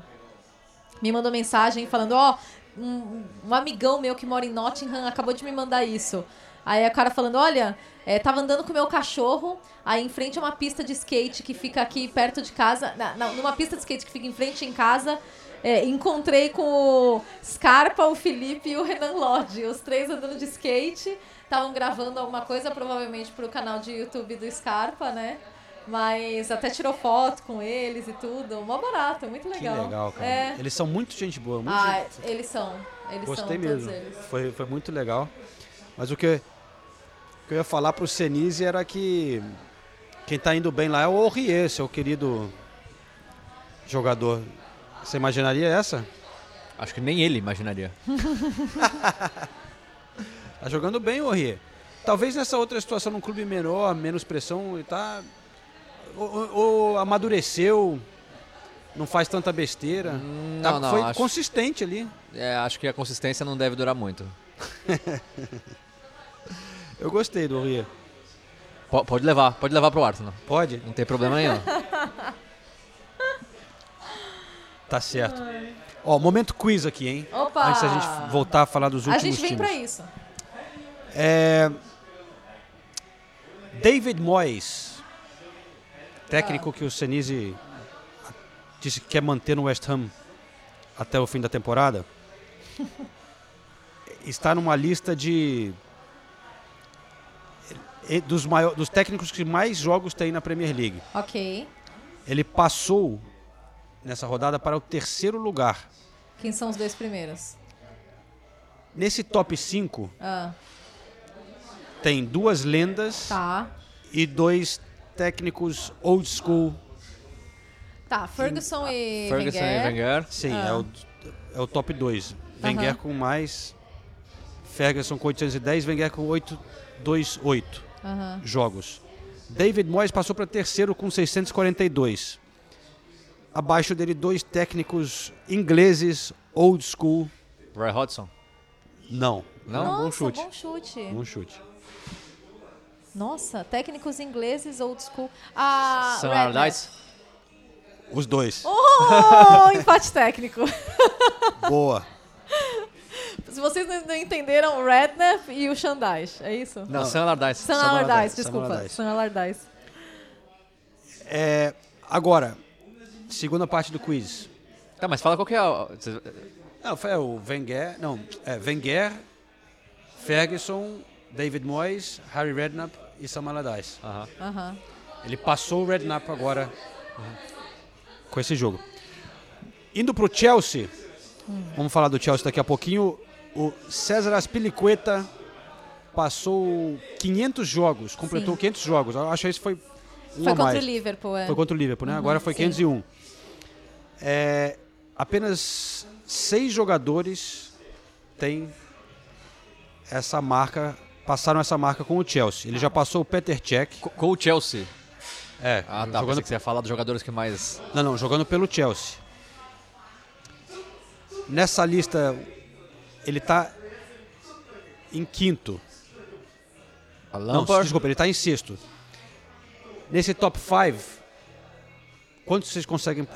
Me mandou mensagem falando: Ó, oh, um, um amigão meu que mora em Nottingham acabou de me mandar isso. Aí o cara falando, olha, é, tava andando com o meu cachorro, aí em frente a uma pista de skate que fica aqui perto de casa, na, na, numa pista de skate que fica em frente em casa, é, encontrei com o Scarpa, o Felipe e o Renan Lodge, os três andando de skate, estavam gravando alguma coisa, provavelmente pro canal de YouTube do Scarpa, né? Mas até tirou foto com eles e tudo. Mó barato, muito legal. Que legal, cara. É. Eles são muito gente boa. Muito ah, gente... eles são. Eles Gostei são, mesmo. eles. Foi, foi muito legal. Mas o que, o que eu ia falar pro Senise era que quem tá indo bem lá é o Aurier, seu querido jogador. Você imaginaria essa? Acho que nem ele imaginaria. tá jogando bem o Aurier. Talvez nessa outra situação, num clube menor, menos pressão, ele tá ou, ou amadureceu, não faz tanta besteira. Hum, tá, não, não, foi acho- consistente ali. É, acho que a consistência não deve durar muito. Eu gostei do Ria. Po- pode levar, pode levar pro Arsenal. Pode? Não tem problema nenhum. Tá certo. Ó, momento quiz aqui, hein? Opa! Antes da gente voltar a falar dos A últimos gente vem times. pra isso. É... David Moyes, técnico que o Senise disse que quer manter no West Ham até o fim da temporada, está numa lista de dos, maior, dos técnicos que mais jogos tem na Premier League. Ok. Ele passou nessa rodada para o terceiro lugar. Quem são os dois primeiros? Nesse top 5 Ah, tem duas lendas tá. e dois técnicos old school. Tá, Ferguson e Ferguson Wenger. e Wenger. Sim, Ah. é, o, é o top 2. Wenger Aham. com mais. Ferguson com 810, Wenger com 828 Aham. jogos. David Moyes passou para terceiro com 642. Abaixo dele, dois técnicos ingleses old school. Roy Hodgson. Não. Não? Nossa, bom chute. bom chute. Bom chute. Nossa, técnicos ingleses old school. Ah, Sam. Os dois. Oh, empate técnico. Boa. Se vocês não não entenderam, o Redknapp e o Shandaish, é isso? Não, Sam Allardyce. Sam Sam Allardyce, Allardyce, desculpa. Sam Allardyce. Sam. É, agora, segunda parte do quiz. Tá, mas fala qual que é a... Não, foi o Wenger, não, é Wenger, Ferguson, David Moyes, Harry Redknapp e Sam Allardyce. Aham. Aham. Ele passou o Redknapp agora com esse jogo. Indo pro Chelsea, vamos falar do Chelsea daqui a pouquinho. O César Aspilicueta passou 500 jogos, completou Sim. 500 jogos. Eu acho que esse foi um Foi contra mais. o Liverpool, é. Foi contra o Liverpool, né? Uhum, Agora foi sim. 501. É, apenas seis jogadores têm essa marca, passaram essa marca com o Chelsea. Ele já passou o Peter Cech. Co- Com o Chelsea. É, Ah, tá. jogando, que você ia falar dos jogadores que mais... não, não, jogando pelo Chelsea. Nessa lista, ele tá em quinto. Não, desculpa, ele tá em sexto. Nesse top 5, quantos vocês conseguem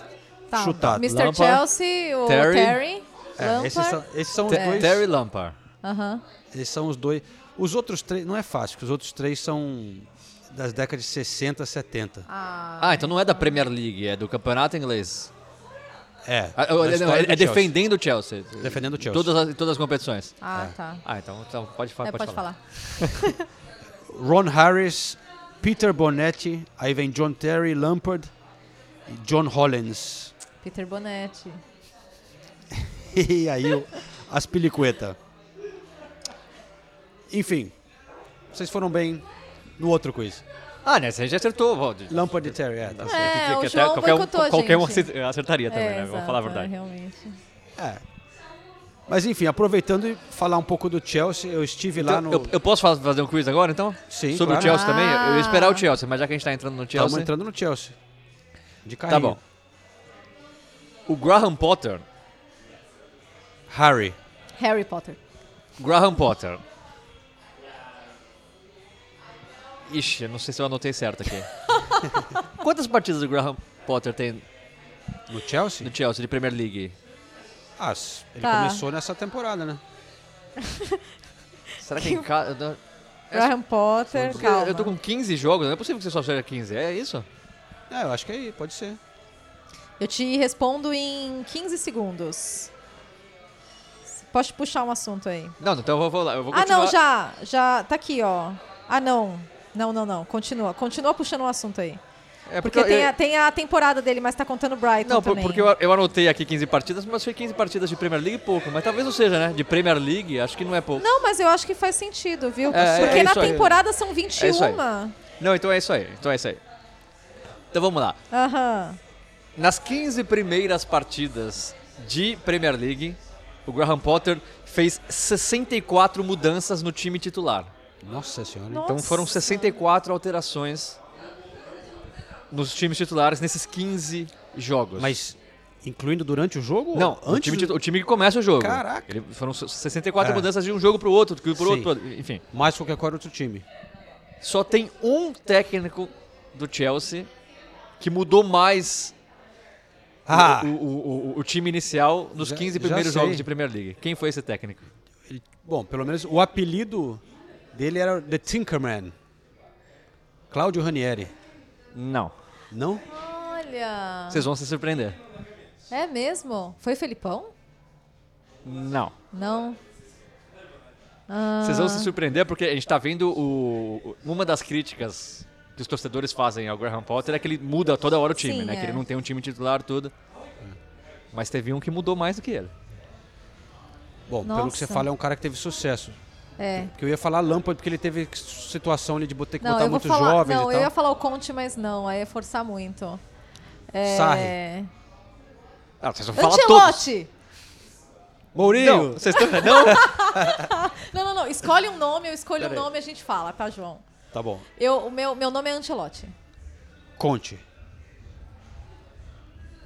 Tá. chutar? Mr. Lampard, Chelsea, o Terry. Terry, É, Lampard. esses, são, esses são os Te- dois. Terry Lampard. Aham. Esses são os dois. Os outros três, não é fácil, porque os outros três são das décadas de 60, 70. Ah, Ah, então não é da Premier League, é do campeonato inglês. É, Ah, não, é, é Chelsea. defendendo o Chelsea. Defendendo o Chelsea. Todas as, em todas as competições. ah tá. Ah, então, então pode, É, pode, pode falar. falar. Ron Harris, Peter Bonetti, aí vem John Terry, Lampard e John Hollins. Peter Bonetti. E aí as pilicueta. Enfim, vocês foram bem no outro quiz. Ah, né? Você já acertou. Valdir. Lampard e Terry, é, tá certo. É, Que- o até João qualquer um, boicotou a qualquer um gente. acer- acertaria também, é, né? Exato, falar a é, verdade. realmente. É. Mas enfim, aproveitando e falar um pouco do Chelsea, eu estive lá Então, no. eu, eu posso fa- fazer um quiz agora, então? Sim, Sobre claro. o Chelsea também? Eu ia esperar o Ah. Chelsea, mas já que a gente tá entrando no Estamos Chelsea... entrando no Chelsea. De Tá carrinho. bom. O Graham Potter... Harry. Harry Potter. Graham Potter... Ixi, eu não sei se eu anotei certo aqui. Quantas partidas o Graham Potter tem No Chelsea? no Chelsea de Premier League? Ah, s- ele Tá. começou nessa temporada, né? Será que em casa... Graham Potter, calma. Eu tô com 15 jogos, não é possível que você só seja 15, é isso? É, eu acho que aí, pode ser. Eu te respondo em 15 segundos. Pode puxar um assunto aí. Não, então eu vou, vou lá, eu vou Ah, continuar. não, já. Já. Tá aqui, ó. Ah, não. Não, não, não. Continua. Continua puxando um assunto aí. É Porque eu- tem a, tem a temporada dele, mas tá contando Brighton Não, também. porque eu, eu anotei aqui 15 partidas, mas foi 15 partidas de Premier League pouco. Mas talvez não seja, né? De Premier League, acho que não é pouco. Não, mas eu acho que faz sentido, viu? É, é porque na isso aí. temporada são 21. É isso aí. Não, então é isso aí. Então é isso aí. Então vamos lá. Aham. Nas 15 primeiras partidas de Premier League, o Graham Potter fez 64 mudanças no time titular. Nossa senhora. hein? Então foram 64 alterações nos times titulares nesses 15 jogos. Mas incluindo durante o jogo? Não, ou o antes time, o time que começa o jogo. Caraca. Ele, foram 64 É. mudanças de um jogo pro outro, pro outro, pro outro, enfim. Mais qualquer qual outro time. Só tem um técnico do Chelsea que mudou mais Ah, o, o- o- o- o time inicial nos Já- 15 já primeiros jogos de Premier League. Quem foi esse técnico? ele- bom, pelo menos o apelido dele era The Tinkerman. Cláudio Ranieri. Não. Não? Olha. Vocês vão se surpreender. É mesmo? Foi Felipão? Não. Não. Ah, Vocês vão se surpreender porque a gente tá vendo o, uma das críticas que os torcedores fazem ao Graham Potter é que ele muda toda hora o time, Sim, né? é. Que ele não tem um time titular, tudo. Mas teve um que mudou mais do que ele. Bom, pelo que você Nossa. fala, é um cara que teve sucesso. É. Porque eu ia falar Lampard porque ele teve situação ali de ter que Não, botar muito falar. jovens Não, e eu ia falar o Conte, mas não, aí é forçar muito. É... Sarri. Ah, vocês vão falar todos. Ancelotti! Mourinho! Não, vocês estão... Não? Não, não, não. Escolhe um nome, eu escolho Pera um aí. nome e a gente fala, tá, João? Tá bom. Eu, o meu, meu nome é Ancelotti. Conte.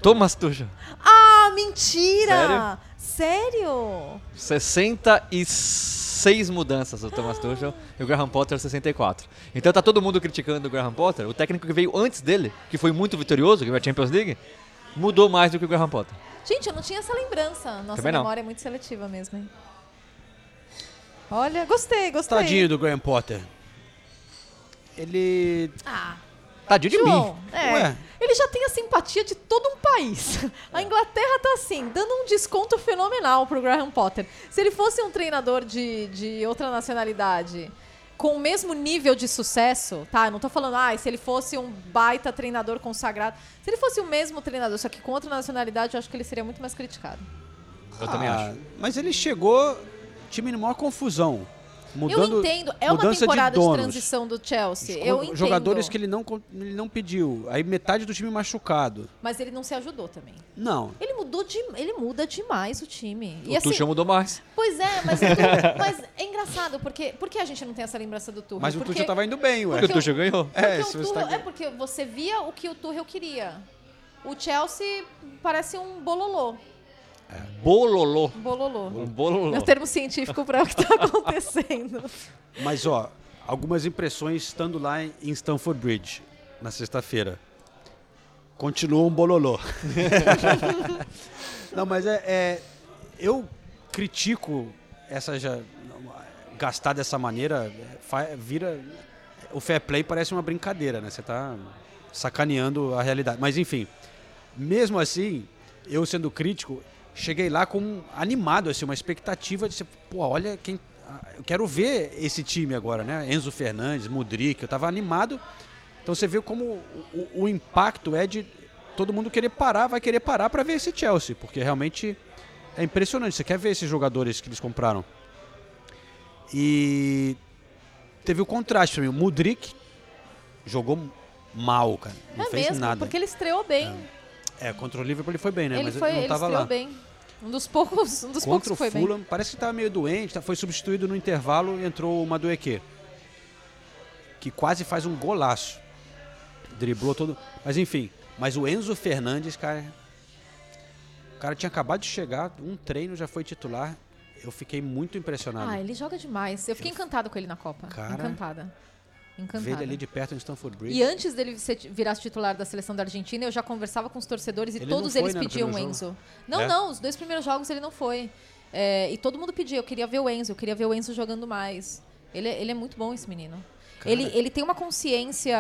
Thomas Tuchel. Ah, mentira! Sério? 66 mudanças do Thomas Tuchel e o Graham Potter 64. Então tá todo mundo criticando o Graham Potter. O técnico que veio antes dele, que foi muito vitorioso, que veio a Champions League, mudou mais do que o Graham Potter. Gente, eu não tinha essa lembrança. Nossa Também não. memória é muito seletiva mesmo, hein? Olha, gostei, gostei. Tadinho do Graham Potter. Ele. Ah, Tadinho de João, mim. é. Ué. Ele já tem a simpatia de todo um país. A Inglaterra tá assim, dando um desconto fenomenal pro Graham Potter. Se ele fosse um treinador de, de outra nacionalidade com o mesmo nível de sucesso, tá? Eu não tô falando, ah, se ele fosse um baita treinador consagrado. Se ele fosse o mesmo treinador, só que com outra nacionalidade, eu acho que ele seria muito mais criticado. Eu também Ah, acho. Mas ele chegou, time em maior confusão. Mudando, eu entendo, é uma mudança temporada de, donos. transição do Chelsea. Eu entendo. Jogadores que ele não, ele não pediu. Aí metade do time machucado. Mas ele não se ajudou também. Não. Ele mudou de, ele muda demais o time. E o assim, Tuchel mudou mais. Pois é, mas, o Tu- mas é engraçado, porque por que a gente não tem essa lembrança do Tuchel? Mas o porque, Tuchel tava indo bem, ué. Porque o Tuchel ganhou. porque É, o você Tuchel- tá- é porque você via o que o Tuchel queria. O Chelsea parece um bololô. Bololô. Um bololô. Um bololô. Meu termo científico para o que está acontecendo. Mas, ó, algumas impressões estando lá em Stamford Bridge, na sexta-feira. Continua um bololô. não, mas é, é- Eu critico essa já. gastar dessa maneira é, vira. O fair play parece uma brincadeira, né? Você tá sacaneando a realidade. Mas enfim, mesmo assim, eu sendo crítico, cheguei lá com animado, assim, uma expectativa de ser, pô, olha quem. ah, Eu quero ver esse time agora, né? Enzo Fernandes, Mudrik, eu tava animado. Então você vê como o, o- o impacto é de todo mundo querer parar, vai querer parar para ver esse Chelsea, porque realmente é impressionante. Você quer ver esses jogadores que eles compraram. E teve o contraste pra mim. O Mudrik jogou mal, cara. Não é fez mesmo, nada. porque ele estreou bem. É, contra o Liverpool ele foi bem, né? ele Mas foi, ele não ele tava estreou lá. bem. Um dos poucos, um dos poucos Contra que foi o bem. Fulham, parece que estava meio doente, tá- foi substituído no intervalo e entrou o Madueque. Que quase faz um golaço. Driblou todo. Mas enfim, mas o Enzo Fernandes, cara. O cara tinha acabado de chegar, um treino já foi titular. Eu fiquei muito impressionado. Ah, ele joga demais. Eu fiquei encantada com ele na Copa. Cara, encantada. Ver Encantada. ele ali de perto no Stanford Bridge. E antes dele ser, virar titular da seleção da Argentina, eu já conversava com os torcedores e Ele todos foi, eles né, pediam o Enzo. jogo? Não, É? não, os dois primeiros jogos ele não foi. É, e todo mundo pedia, eu queria ver o Enzo, eu queria ver o Enzo jogando mais. Ele, é- ele é muito bom, esse menino. Ele, ele tem uma consciência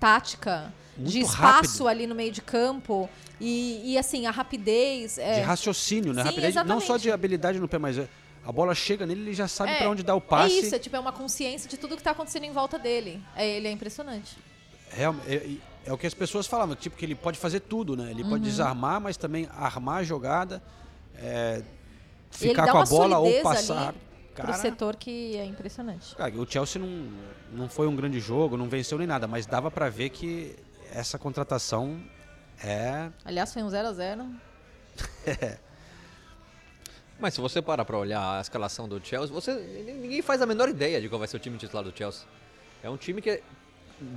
tática Muito de espaço rápido. ali no meio de campo. E, e, assim, a rapidez. é- De raciocínio, né? Sim, Rapidez, não só de habilidade no pé, mas é- a bola chega nele, ele já sabe É, pra onde dar o passe. É isso, é tipo, é uma consciência de tudo que tá acontecendo em volta dele. É, ele é impressionante. Real- é, é o que as pessoas falavam, tipo, que ele pode fazer tudo, né? Ele Uhum. pode desarmar, mas também armar a jogada, é, ficar com a bola ou passar. ali Cara, pro setor que é impressionante. cara, o Chelsea não, não foi um grande jogo, não venceu nem nada, mas dava pra ver que essa contratação é. Aliás, foi um 0 a 0 Mas se você parar pra olhar a escalação do Chelsea, você ninguém faz a menor ideia de qual vai ser o time titular do Chelsea. É um time que é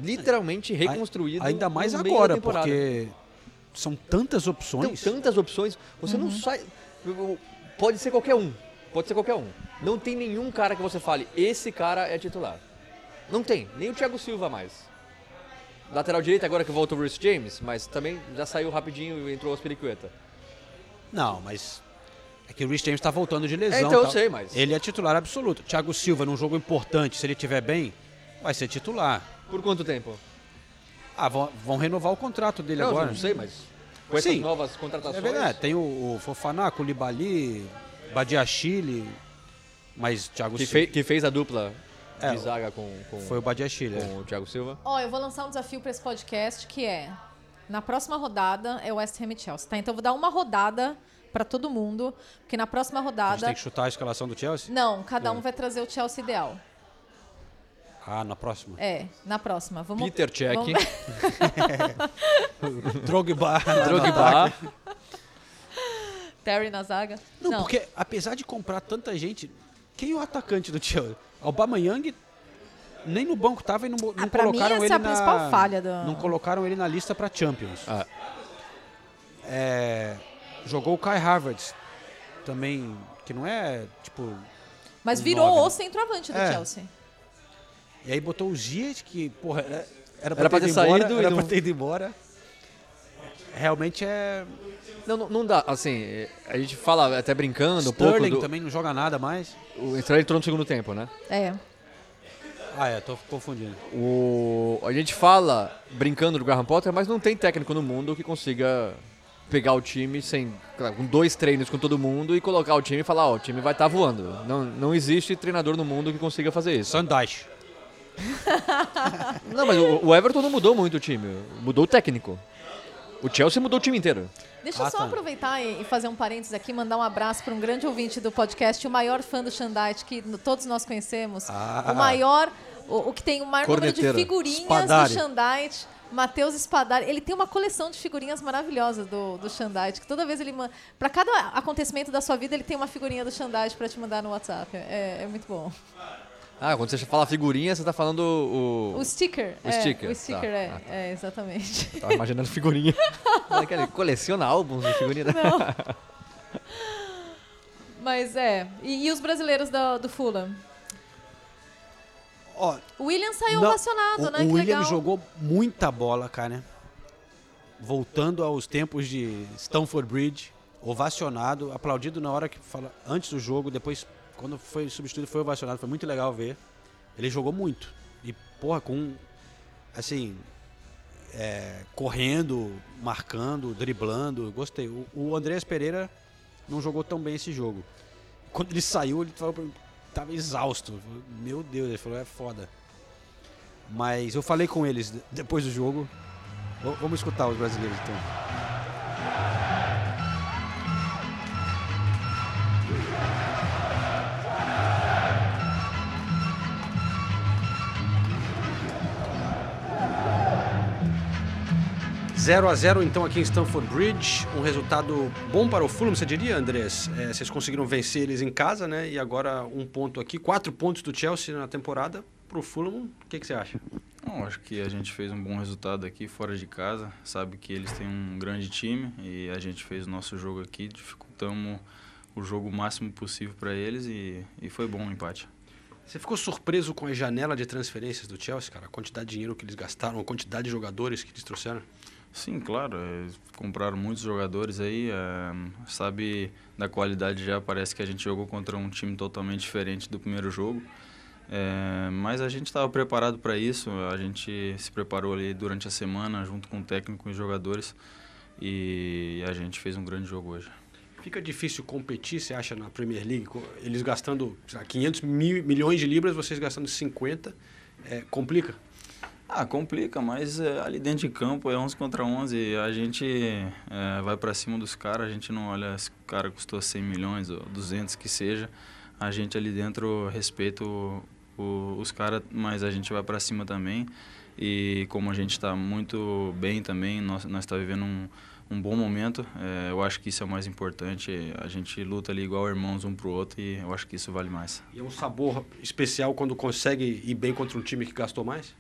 literalmente reconstruído. Ainda mais agora, porque são tantas opções. tantas opções, você Uhum. não sai. Pode ser qualquer um. Pode ser qualquer um. Não tem nenhum cara que você fale, esse cara é titular. Não tem, nem o Thiago Silva mais. Lateral direito agora que volta o Bruce James, mas também já saiu rapidinho e entrou o Aspiricueta. Não, mas. É que o Rich James tá voltando de lesão. É, então eu tal. sei, mas- Ele é titular absoluto. Thiago Silva, num jogo importante, se ele estiver bem, vai ser titular. Por quanto tempo? Ah, vão, vão renovar o contrato dele Não, agora. não sei, mas com essas Sim. novas contratações. É verdade, tem o, o Fofaná, Koulibaly, Badiachile, mas Thiago que, Silva. que fez a dupla É, de zaga com, com, Foi o Badiachile. com o Thiago Silva. Ó, eu vou lançar um desafio pra esse podcast que é: na próxima rodada é West Ham e Chelsea, tá? Então eu vou dar uma rodada pra todo mundo, porque na próxima A gente rodada. tem que chutar a escalação do Chelsea? Não, cada um É. vai trazer o Chelsea ideal. Ah, na próxima. É, na próxima. Vamos, Peter Cech. vamos- Drogba. Drogba. Terry na zaga. Não, porque apesar de comprar tanta gente, quem é o atacante do Chelsea? Aubameyang nem no banco tava e não, não Ah, pra mim, colocaram essa ele é a na... principal falha do- Não colocaram ele na lista para Champions. Ah. É, jogou o Kai Havertz também, que não é, tipo... Mas um virou nove, o né? centroavante do É. Chelsea. E aí botou o Ziyech, que, porra, era, era, Era pra ter ido embora, saído e era não- pra ter ido embora. Realmente é... Não, não, não dá, assim, a gente fala até brincando um Sterling pouco do... também não joga nada mais. O Sterling entrou no segundo tempo, né? É. Ah, é, tô confundindo. O, a gente fala brincando do Graham Potter, mas não tem técnico no mundo que consiga pegar o time sem claro, com dois treinos com todo mundo e colocar o time e falar, ó, o time vai estar voando. Não, não existe treinador no mundo que consiga fazer isso. Sandash. Não, mas o, o Everton não mudou muito o time, mudou o técnico. O Chelsea mudou o time inteiro. Deixa eu Ah, só tá. aproveitar e, fazer um parênteses aqui, mandar um abraço para um grande ouvinte do podcast, o maior fã do Xandite, que todos nós conhecemos. Ah. O maior, o, o que tem o maior número de figurinhas Spadari. do Xandite. Matheus Spadari, ele tem uma coleção de figurinhas maravilhosas do, do Xandite, que toda vez ele manda. Pra cada acontecimento da sua vida, ele tem uma figurinha do Xandite pra te mandar no WhatsApp. É, é muito bom. Ah, quando você fala figurinha, você tá falando o... O sticker. O é, sticker, O sticker, tá. é, Ah, tá. é, exatamente. Tava imaginando figurinha. Olha que ele coleciona álbuns de figurinha. Não. Mas é. E, e os brasileiros do, do Fulham? Ó, O William saiu Não, ovacionado, o, né? O que William legal. jogou muita bola, cara. Voltando aos tempos de Stamford Bridge, ovacionado, aplaudido na hora que fala antes do jogo, depois quando foi substituído, foi ovacionado, foi muito legal ver. Ele jogou muito. E, porra, com. Assim. é, correndo, marcando, driblando. Gostei. O, o Andreas Pereira não jogou tão bem esse jogo. Quando ele saiu, ele falou pra mim, tava exausto. Meu Deus, ele falou, é foda. Mas eu falei com eles de- depois do jogo. Vamos escutar os brasileiros então. 0 a 0 então aqui em Stamford Bridge, um resultado bom para o Fulham, você diria, Andrés? É, vocês conseguiram vencer eles em casa, né? E agora um ponto aqui, quatro pontos do Chelsea na temporada para o Fulham. O que, que você acha? Não, acho que a gente fez um bom resultado aqui fora de casa. Sabe que eles têm um grande time e a gente fez o nosso jogo aqui, dificultamos o jogo o máximo possível para eles e, e foi bom o empate. Você ficou surpreso com a janela de transferências do Chelsea, cara? A quantidade de dinheiro que eles gastaram, a quantidade de jogadores que eles trouxeram? Sim, claro. é, compraram muitos jogadores aí. é, sabe da qualidade já. Parece que a gente jogou contra um time totalmente diferente do primeiro jogo. É, mas a gente estava preparado para isso. A gente se preparou ali durante a semana, junto com o técnico e os jogadores. E a gente fez um grande jogo hoje. Fica difícil competir, você acha, na Premier League? Eles gastando lá, 500 mil, milhões de libras, vocês gastando 50. É, complica? Ah, complica, mas é, ali dentro de campo é 11 contra 11. A gente é, vai para cima dos caras, a gente não olha se o cara custou 100 milhões ou 200 que seja. A gente ali dentro respeita o- o- os caras, mas a gente vai para cima também. E como a gente está muito bem também, nós está vivendo um, um bom momento. é, eu acho que isso é o mais importante. A gente luta ali igual irmãos um pro outro e eu acho que isso vale mais. E é um sabor especial quando consegue ir bem contra um time que gastou mais?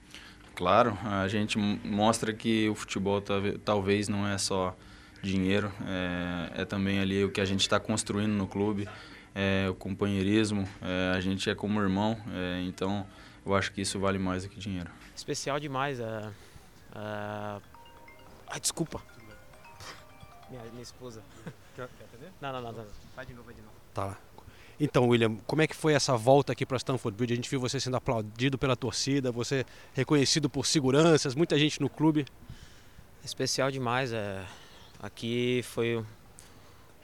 Claro, a gente mostra que o futebol talve- talvez não é só dinheiro, é, é também ali o que a gente está construindo no clube, é, o companheirismo, é, a gente é como irmão, é, então eu acho que isso vale mais do que dinheiro. Especial demais. É, é... Ai, desculpa. Minha, minha esposa. Quer, atender? Não, não, não, não. Vai de novo, vai de novo. Tá lá. Então, William, como é que foi essa volta aqui para Stamford Bridge? A gente viu você sendo aplaudido pela torcida, você reconhecido por seguranças, muita gente no clube. Especial demais. É... Aqui foi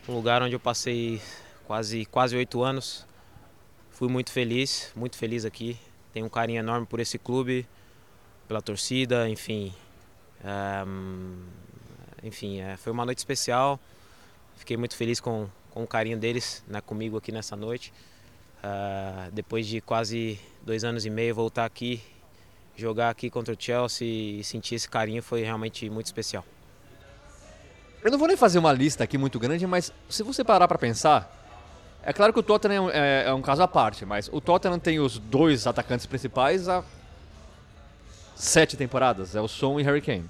um lugar onde eu passei quase quase oito anos. Fui muito feliz, muito feliz aqui. Tenho um carinho enorme por esse clube, pela torcida, enfim. É, enfim, é, foi uma noite especial. Fiquei muito feliz com, com o carinho deles né, comigo aqui nessa noite. É, depois de quase dois anos e meio voltar aqui, jogar aqui contra o Chelsea e sentir esse carinho foi realmente muito especial. Eu não vou nem fazer uma lista aqui muito grande, mas se você parar pra pensar, é claro que o Tottenham é, é um caso à parte, mas o Tottenham tem os dois atacantes principais há sete temporadas, é o Son e Harry Kane.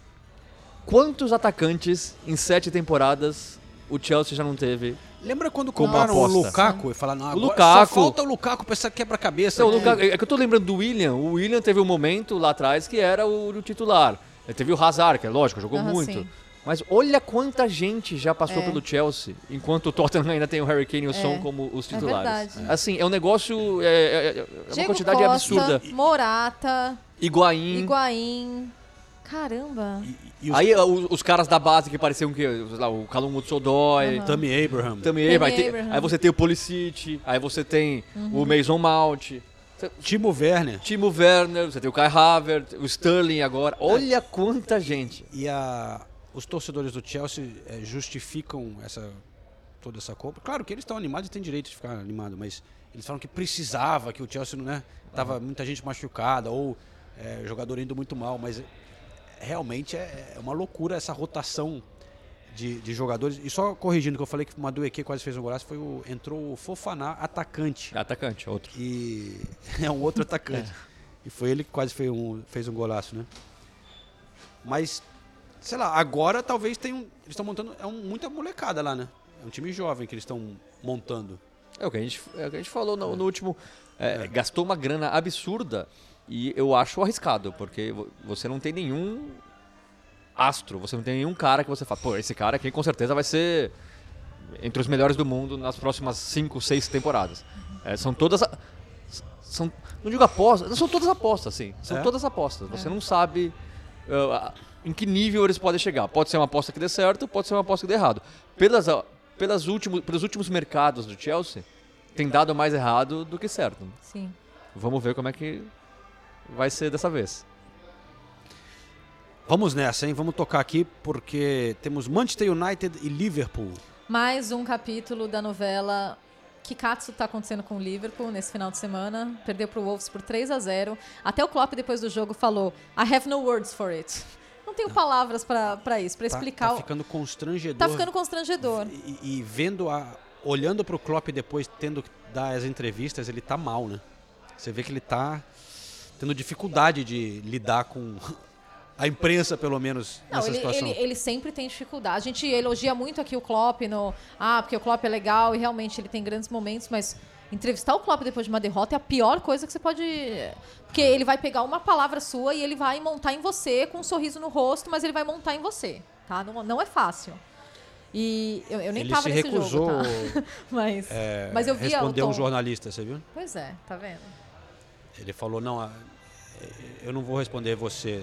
Quantos atacantes em sete temporadas o Chelsea já não teve? Lembra quando como compraram o? Lukaku e falaram, não, Lukaku. só falta o Lukaku pra essa quebra-cabeça. Não, o aqui." Lukaku- é que eu tô lembrando do William. O William teve um momento lá atrás que era o, o titular. Ele teve o Hazard, que é lógico, jogou Aham, muito. sim. Mas olha quanta gente já passou É. pelo Chelsea, enquanto o Tottenham ainda tem o Harry Kane e o Son É. como os É titulares. verdade. assim, é um negócio. É, é- é uma Diego quantidade Costa, absurda. Morata, Higuaín. Higuaín. Caramba. Aí os, os caras da base que pareciam que, lá, o Calum Hudson-Odoi, Aham. Tammy Abraham. Tammy Abraham. Aí, tem- Abraham. aí você tem o Pulisic, aí você tem Uhum. o Mason Mount. Timo Werner. Timo Werner, você tem o Kai Havertz, o Sterling agora. Olha quanta gente. E a, os torcedores do Chelsea eh, justificam essa, toda essa compra. Claro que eles estão animados e têm direito de ficar animado, mas eles falam que precisava, que o Chelsea não né, tava muita gente machucada ou eh, jogador indo muito mal, mas eh, realmente é, é uma loucura essa rotação de, de jogadores. E só corrigindo que eu falei que o Madueque quase fez um golaço, foi o, entrou o Fofaná, atacante. Atacante, outro. E é um outro atacante. E foi ele que quase fez um, fez um golaço, né? Mas, sei lá, agora talvez tenham. Eles estão montando. É um, muita molecada lá, né? É um time jovem que eles estão montando. É o que a gente, é o que a gente falou no, no último. É, Gastou uma grana absurda e eu acho arriscado, porque vo- você não tem nenhum astro, você não tem nenhum cara que você fala, pô, esse cara aqui com certeza vai ser entre os melhores do mundo nas próximas 5, 6 temporadas. É, são todas. a- São, não digo apostas, são todas apostas, sim. São É? todas apostas. Você É. não sabe uh, a- em que nível eles podem chegar. Pode ser uma aposta que dê certo, pode ser uma aposta que dê errado. Pelas, ah, pelas últimos, pelos últimos mercados do Chelsea, tem dado mais errado do que certo. Sim. Vamos ver como é que vai ser dessa vez. Vamos nessa, hein? Vamos tocar aqui porque temos Manchester United e Liverpool. Mais um capítulo da novela Kikatsu tá acontecendo com o Liverpool nesse final de semana. Perdeu pro Wolves por 3 a 0 Até o Klopp, depois do jogo, falou: I have no words for it. Não tenho palavras pra pra isso, pra Tá- explicar. Tá, o- ficando constrangedor. Tá ficando constrangedor. E, e vendo a. Olhando pro Klopp depois, tendo que dar as entrevistas, ele tá mal, né? Você vê que ele tá tendo dificuldade de lidar com a imprensa, pelo menos, Não, nessa ele, situação. ele, ele sempre tem dificuldade. A gente elogia muito aqui o Klopp no. Ah, porque o Klopp é legal e realmente ele tem grandes momentos, mas entrevistar o Klopp depois de uma derrota é a pior coisa que você pode. Porque ele vai pegar uma palavra sua e ele vai montar em você com um sorriso no rosto, mas ele vai montar em você. Tá? Não, não é fácil. E eu, eu nem ele tava se nesse recusou jogo, tá? mas, é, mas eu vi responder o um jornalista, você viu? Pois é, tá vendo? Ele falou, não, ah, eu não vou responder você.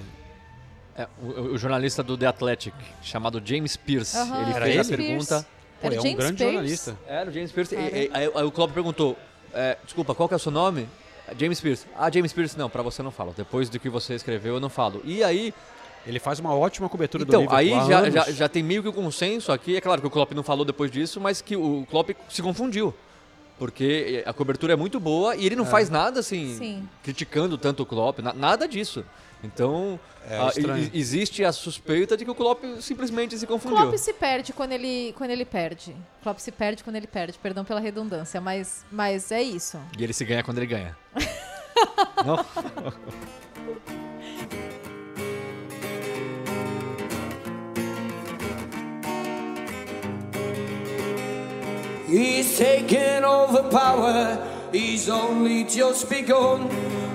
É, o, o jornalista do The Athletic, chamado James Pierce, Aham, ele Era fez a pergunta. Pô, é um James grande Pierce? jornalista. Era o James Pierce. E, e- aí, aí o Klopp perguntou: é, Desculpa, qual que é o seu nome? James Pierce. Ah, James Pierce, não, pra você não falo. Depois do que você escreveu, eu não falo. E aí. Ele faz uma ótima cobertura Então, do aí Liverpool há já, anos. já, já tem meio que o consenso aqui. É claro que o Klopp não falou depois disso, mas que o Klopp se confundiu. Porque a cobertura é muito boa e ele não É. faz nada assim, Sim. criticando tanto o Klopp, na- nada disso. Então, É e- existe a suspeita de que o Klopp simplesmente se O confundiu. Klopp se perde quando ele, quando ele perde. O Klopp se perde quando ele perde, perdão pela redundância, mas, mas é isso. E ele se ganha quando ele ganha. não? He's taken over power, he's only just begun.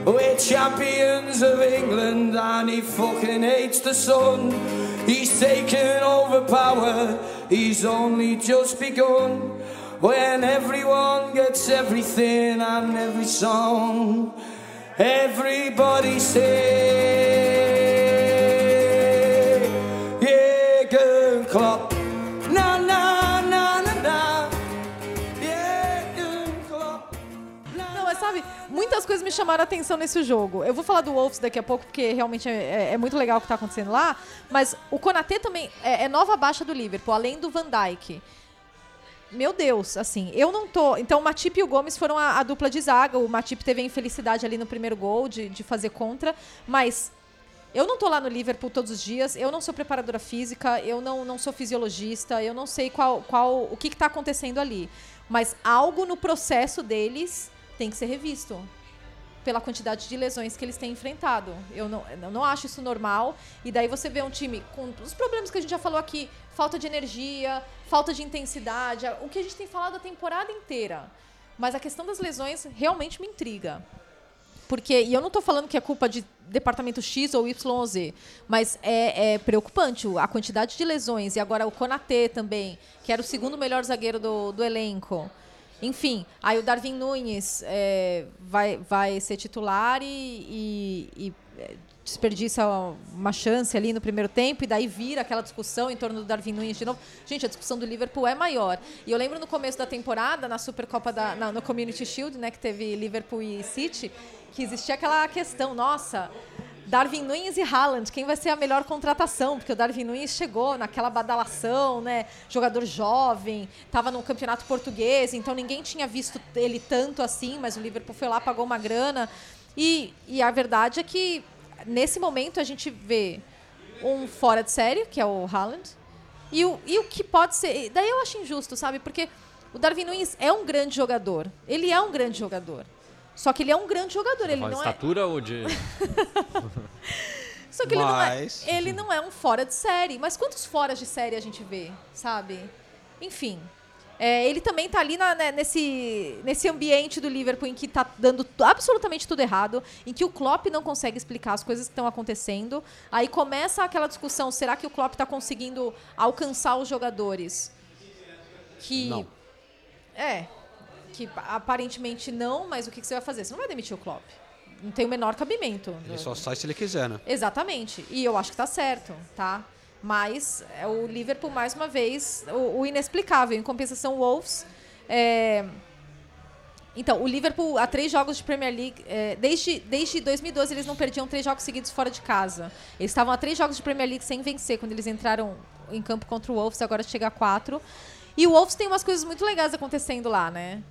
We're champions of England and he fucking hates the sun. He's taken over power, he's only just begun. When everyone gets everything and every song, everybody say, muitas coisas me chamaram a atenção nesse jogo. Eu vou falar do Wolves daqui a pouco, porque realmente é, é- é muito legal o que tá acontecendo lá. Mas o Konatê também é, é nova baixa do Liverpool, além do Van Dijk. Meu Deus, assim, eu não tô. Então, o Matip e o Gomes foram a, a dupla de zaga. O Matip teve a infelicidade ali no primeiro gol de, de fazer contra, mas eu não tô lá no Liverpool todos os dias, eu não sou preparadora física, eu não, não sou fisiologista, eu não sei qual, qual o que, que tá acontecendo ali. Mas algo no processo deles tem que ser revisto. Pela quantidade de lesões que eles têm enfrentado. Eu não, eu não acho isso normal. E daí você vê um time com os problemas que a gente já falou aqui: falta de energia, falta de intensidade, o que a gente tem falado a temporada inteira. Mas a questão das lesões realmente me intriga. Porque, e eu não estou falando que é culpa de departamento X ou Y ou Z, mas é, é preocupante a quantidade de lesões. E agora o Konatê também, que era o segundo melhor zagueiro do, do elenco. Enfim, aí o Darwin Nunes é, vai, vai ser titular e, e- e, é, desperdiça uma chance ali no primeiro tempo e daí vira aquela discussão em torno do Darwin Nunes de novo. Gente, a discussão do Liverpool é maior. E eu lembro no começo da temporada, na Supercopa da na- no Community Shield, né, que teve Liverpool e City, que existia aquela questão, nossa, Darwin Nunes e Haaland, quem vai ser a melhor contratação? Porque o Darwin Nunes chegou naquela badalação, né? Jogador jovem, estava no campeonato português, então ninguém tinha visto ele tanto assim, mas o Liverpool foi lá, pagou uma grana. E, e a verdade é que nesse momento a gente vê um fora de série, que é o Haaland, e o, e o que pode ser. Daí eu acho injusto, sabe? Porque o Darwin Nunes é um grande jogador. Ele é um grande jogador. Só que ele é um grande jogador. Ele não é. estatura ou de. Só que ele, não é, Mas- ele não é um fora de série. Mas quantos foras de série a gente vê, sabe? Enfim. É, ele também tá ali na- né, nesse, nesse ambiente do Liverpool em que tá dando absolutamente tudo errado, em que o Klopp não consegue explicar as coisas que estão acontecendo. Aí começa aquela discussão: será que o Klopp tá conseguindo alcançar os jogadores? que. Não. É. Que aparentemente não, mas o que, que você vai fazer? Você não vai demitir o Klopp. Não tem o menor cabimento. Ele só sai se ele quiser, né? Exatamente. E eu acho que tá certo, tá? Mas é o Liverpool, mais uma vez, o, o inexplicável. Em compensação, o Wolves. é, Então, o Liverpool, há três jogos de Premier League. é, desde, desde 2012, eles não perdiam três jogos seguidos fora de casa. Eles estavam a três jogos de Premier League sem vencer quando eles entraram em campo contra o Wolves, agora chega a quatro. E o Wolves tem umas coisas muito legais acontecendo lá, né?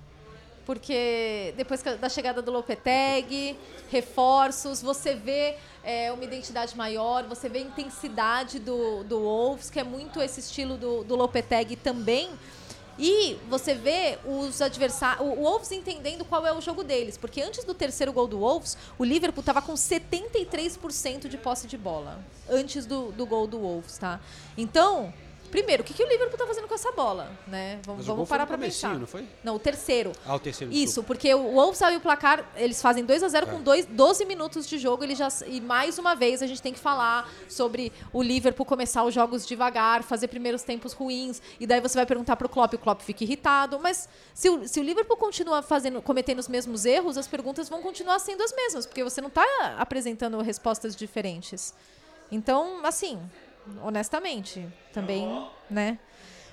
Porque depois da chegada do Lopetegui, reforços, você vê é, uma identidade maior, você vê a intensidade do, do Wolves, que é muito esse estilo do, do Lopetegui também. E você vê os adversários, o Wolves entendendo qual é o jogo deles, porque antes do terceiro gol do Wolves, o Liverpool estava com 73% de posse de bola, antes do, do gol do Wolves, tá? Então, primeiro, o que, que o Liverpool tá fazendo com essa bola, né? Vamos, vamos parar para pensar. não foi? Não, o terceiro. Ah, o terceiro. Isso, porque o Wolves saiu o placar, eles fazem 2 a 0 É. com dois, 12 minutos de jogo, ele já e mais uma vez a gente tem que falar sobre o Liverpool começar os jogos devagar, fazer primeiros tempos ruins, e daí você vai perguntar pro Klopp, o Klopp fica irritado, mas se o, se o Liverpool continua fazendo cometendo os mesmos erros, as perguntas vão continuar sendo as mesmas, porque você não tá apresentando respostas diferentes. Então, assim, honestamente, também, né?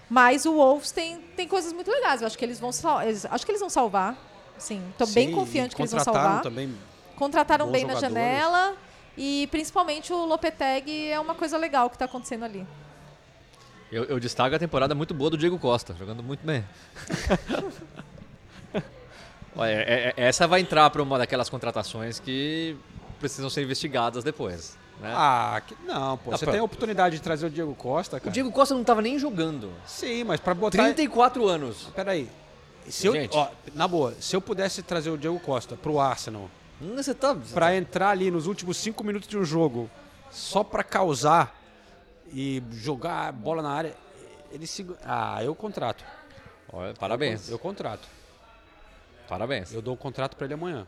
Mas o Wolves tem, tem coisas muito legais. Eu acho que eles vão eles, acho que eles vão salvar. Sim, tô bem confiante que eles vão salvar. também Contrataram bem na jogadores. janela e principalmente o Lopetegui é uma coisa legal que tá acontecendo ali. Eu, eu destaco a temporada muito boa do Diego Costa, jogando muito bem. Olha, é- é- essa vai entrar para uma daquelas contratações que precisam ser investigadas depois. Né? Ah, que- não, pô. Ah, você pô. tem a oportunidade de trazer o Diego Costa, cara. O Diego Costa não estava nem jogando. Sim, mas pra botar. 34 anos. Peraí. Se eu, ó, na boa, se eu pudesse trazer o Diego Costa pro Arsenal Hum, Você tá. pra entrar ali nos últimos cinco minutos de um jogo só pra causar e jogar a bola na área, ele se. Ah, eu contrato. Olha, parabéns. Eu, contrato. Parabéns. Eu dou um contrato pra ele amanhã.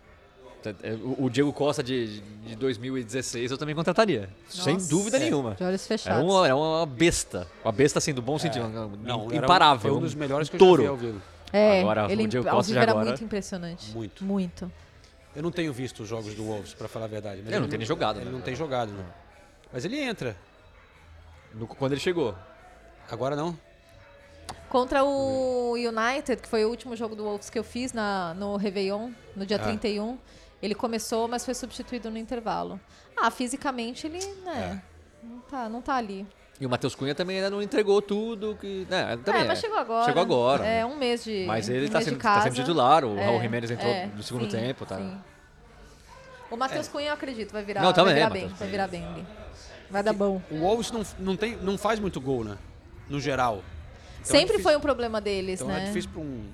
O o Diego Costa de, de 2016 eu também contrataria. sem Nossa. dúvida É, nenhuma. de olhos fechados. uma, era uma besta. Uma besta assim, do bom sentido. Não, um- imparável. foi um dos melhores que eu touro. já vi ao vivo. É, Agora, ele o Diego ao Costa era agora- muito impressionante. Muito. Muito. Eu não tenho visto os jogos do Wolves, pra falar a verdade. mas Ele não ele tem nem jogado, Ele né? não tem jogado, não. Mas ele entra. No- quando ele chegou. Agora não? Contra o United, que foi o último jogo do Wolves que eu fiz na, no Réveillon, no dia Ah. 31, ele começou, mas foi substituído no intervalo. Ah, fisicamente ele, né, É. não, tá, não tá ali. E o Matheus Cunha também ainda não entregou tudo. Que, né, também é, mas chegou agora. Chegou agora. É, um mês de Mas ele um tá sendo, tá sendo titular. O É, Raul Jimenez entrou é, no segundo sim, tempo. Tá? sim. O Matheus Cunha, eu acredito, vai virar, Não, também vai é, virar bem, Matheus vai virar bem ali. Vai dar bom. O Wolves não, não, tem, não faz muito gol, né? No geral. Então é Sempre difícil- foi um problema deles, Então né? é difícil pra um,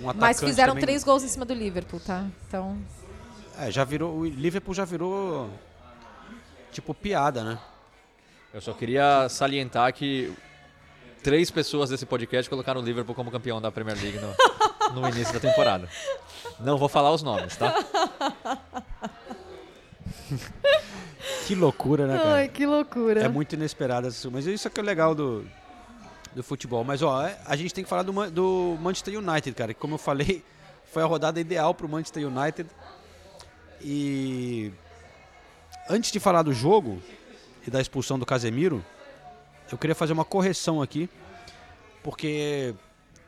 um atacante Mas fizeram também- três gols em cima do Liverpool, tá? Então, É, já virou. O Liverpool já virou. Tipo, piada, né? Eu só queria salientar que três pessoas desse podcast colocaram o Liverpool como campeão da Premier League no, no início da temporada. Não vou falar os nomes, tá? Que loucura, né, cara? Ai, que loucura. É muito inesperado isso. Mas isso é que é o legal do, do futebol. Mas, ó, é- a gente tem que falar do, do Manchester United, cara. Que, como eu falei, foi a rodada ideal pro Manchester United. E antes de falar do jogo e da expulsão do Casemiro, eu queria fazer uma correção aqui. Porque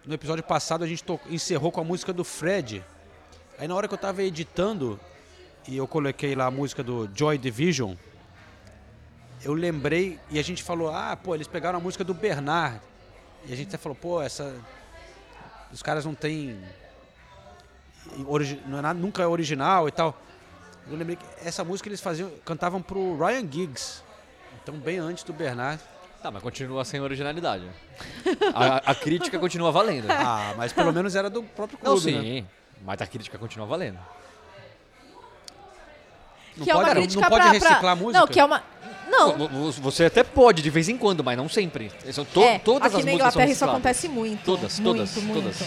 no episódio passado a gente encerrou com a música do Fred. Aí na hora que eu tava editando e eu coloquei lá a música do Joy Division, eu lembrei e a gente falou, ah, pô, eles pegaram a música do Bernard. E a gente até falou, pô, essa. Os caras não origi- Não é nada, nunca é original e tal. Eu lembrei que essa música eles faziam, cantavam pro Ryan Giggs. Então, bem antes do Bernard. Tá, mas continua sem originalidade. A, a crítica continua valendo. Ah, mas pelo menos era do próprio Não, clube, sim, né? mas a crítica continua valendo. Não que é pode, uma não crítica pode pra, reciclar pra... a música? Não, que é uma... Não, Vo- vo- Você até pode, de vez em quando, mas não sempre. São to- é, todas aqui as na músicas são Inglaterra isso acontece muito. Todas, muito, todas, muito.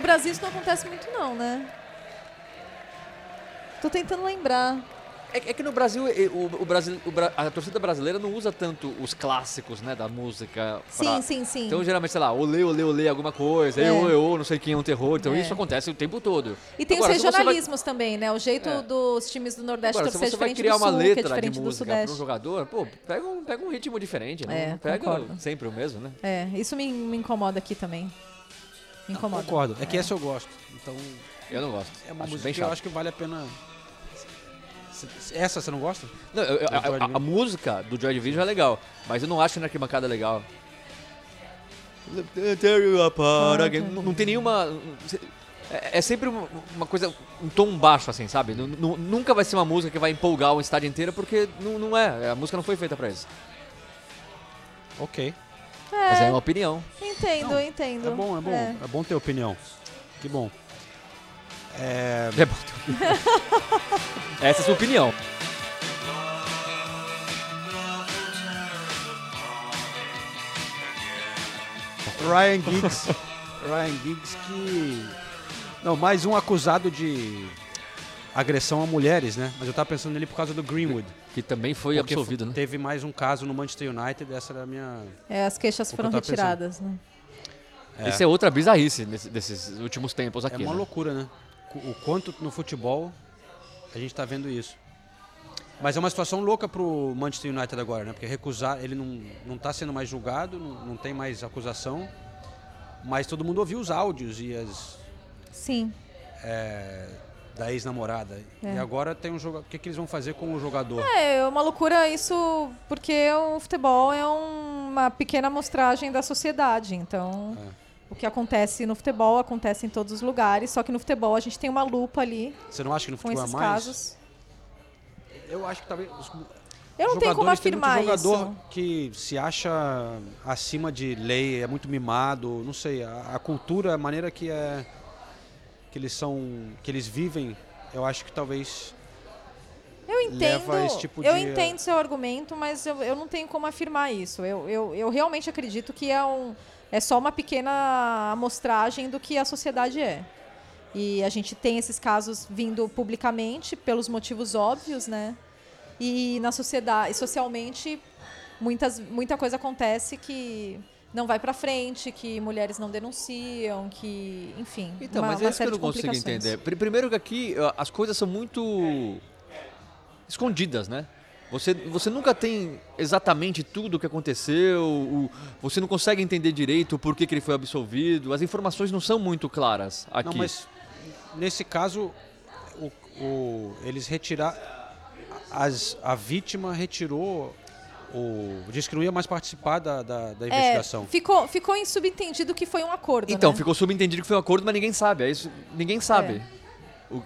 Todas. Brasil isso não acontece muito não, né? Tô tentando lembrar. É, é que no Brasil, o, o Brasil o a torcida brasileira não usa tanto os clássicos, né, da música. Sim, sim, sim. Então, geralmente, sei lá, olê, olê, olê, alguma coisa, É. eu, eu, não sei quem é um terror. Então, É. isso acontece o tempo todo. E tem Agora, os se você vai- regionalismos também, né? O jeito É. dos times do Nordeste Agora, se torcer você vai diferente criar uma Sul, é letra de música para um jogador, pô, pega um, pega um ritmo diferente, né? É, não pega concordo. sempre o mesmo, né? É, isso me, me incomoda aqui também. Me incomoda. Concordo. É que essa eu gosto. Então. Eu não gosto. É uma Acho música bem que eu acho que vale a pena. Essa você não gosta? Não, eu- eu- a, a- a música do Joy Division é legal, mas eu não acho que na arquibancada é legal. Não, não tem nenhuma. É, é sempre uma, coisa, um tom baixo, assim, sabe? Nu- nu- nunca vai ser uma música que vai empolgar o estádio inteiro, porque não, não é. A música não foi feita pra isso. Ok. Mas é uma opinião. Entendo, entendo. É bom, é bom. É. É, bom ter opinião. Que bom. É, É bom ter opinião. Essa é a sua opinião. Ryan Giggs. Ryan Giggs que. Não, mais um acusado de agressão a mulheres, né? Mas eu tava pensando nele por causa do Greenwood. Que também foi Porque absolvido, né? Teve mais um caso no Manchester United, essa era a minha. É, as queixas o que foram pensando. retiradas, né? É. Isso é outra bizarrice nesse- desses últimos tempos É aqui. uma né? loucura, né? O quanto no futebol a gente tá vendo isso. Mas é uma situação louca pro Manchester United agora, né? Porque recusar, ele não, não tá sendo mais julgado, não, não tem mais acusação. Mas todo mundo ouviu os áudios e as. Sim. é, da ex-namorada. É. E agora tem um jogo. O que, que eles vão fazer com o jogador? É uma loucura isso, porque o futebol é um- uma pequena amostragem da sociedade. Então, É. o que acontece no futebol acontece em todos os lugares, só que no futebol a gente tem uma lupa ali Você não acha que no futebol é mais? casos. Eu acho que talvez. os- Eu não tenho como jogadores, tem muito afirmar jogador isso. que se acha acima de lei, é muito mimado, não sei, a, a cultura, a maneira que é que eles são, que eles vivem, eu acho que talvez Eu entendo, leva a esse tipo eu de- entendo seu argumento, mas eu, eu não tenho como afirmar isso. Eu, eu, eu realmente acredito que é, um, é só uma pequena amostragem do que a sociedade é. E a gente tem esses casos vindo publicamente pelos motivos óbvios, né? E na sociedade, socialmente, muitas, muita coisa acontece que não vai pra frente, que mulheres não denunciam, que, enfim, Então, uma, mas uma é isso que eu não consigo entender. Pri- Primeiro que aqui as coisas são muito escondidas, né? Você, você nunca tem exatamente tudo o que aconteceu, o- você não consegue entender direito o porquê que ele foi absolvido, as informações não são muito claras aqui. Não, mas nesse caso, o, o- eles retiraram. As, a vítima retirou. O, disse que não ia mais participar da, da, da É, investigação. ficou, ficou em subentendido que foi um acordo, Então, né? ficou subentendido que foi um acordo, mas ninguém sabe. É isso, ninguém sabe. O-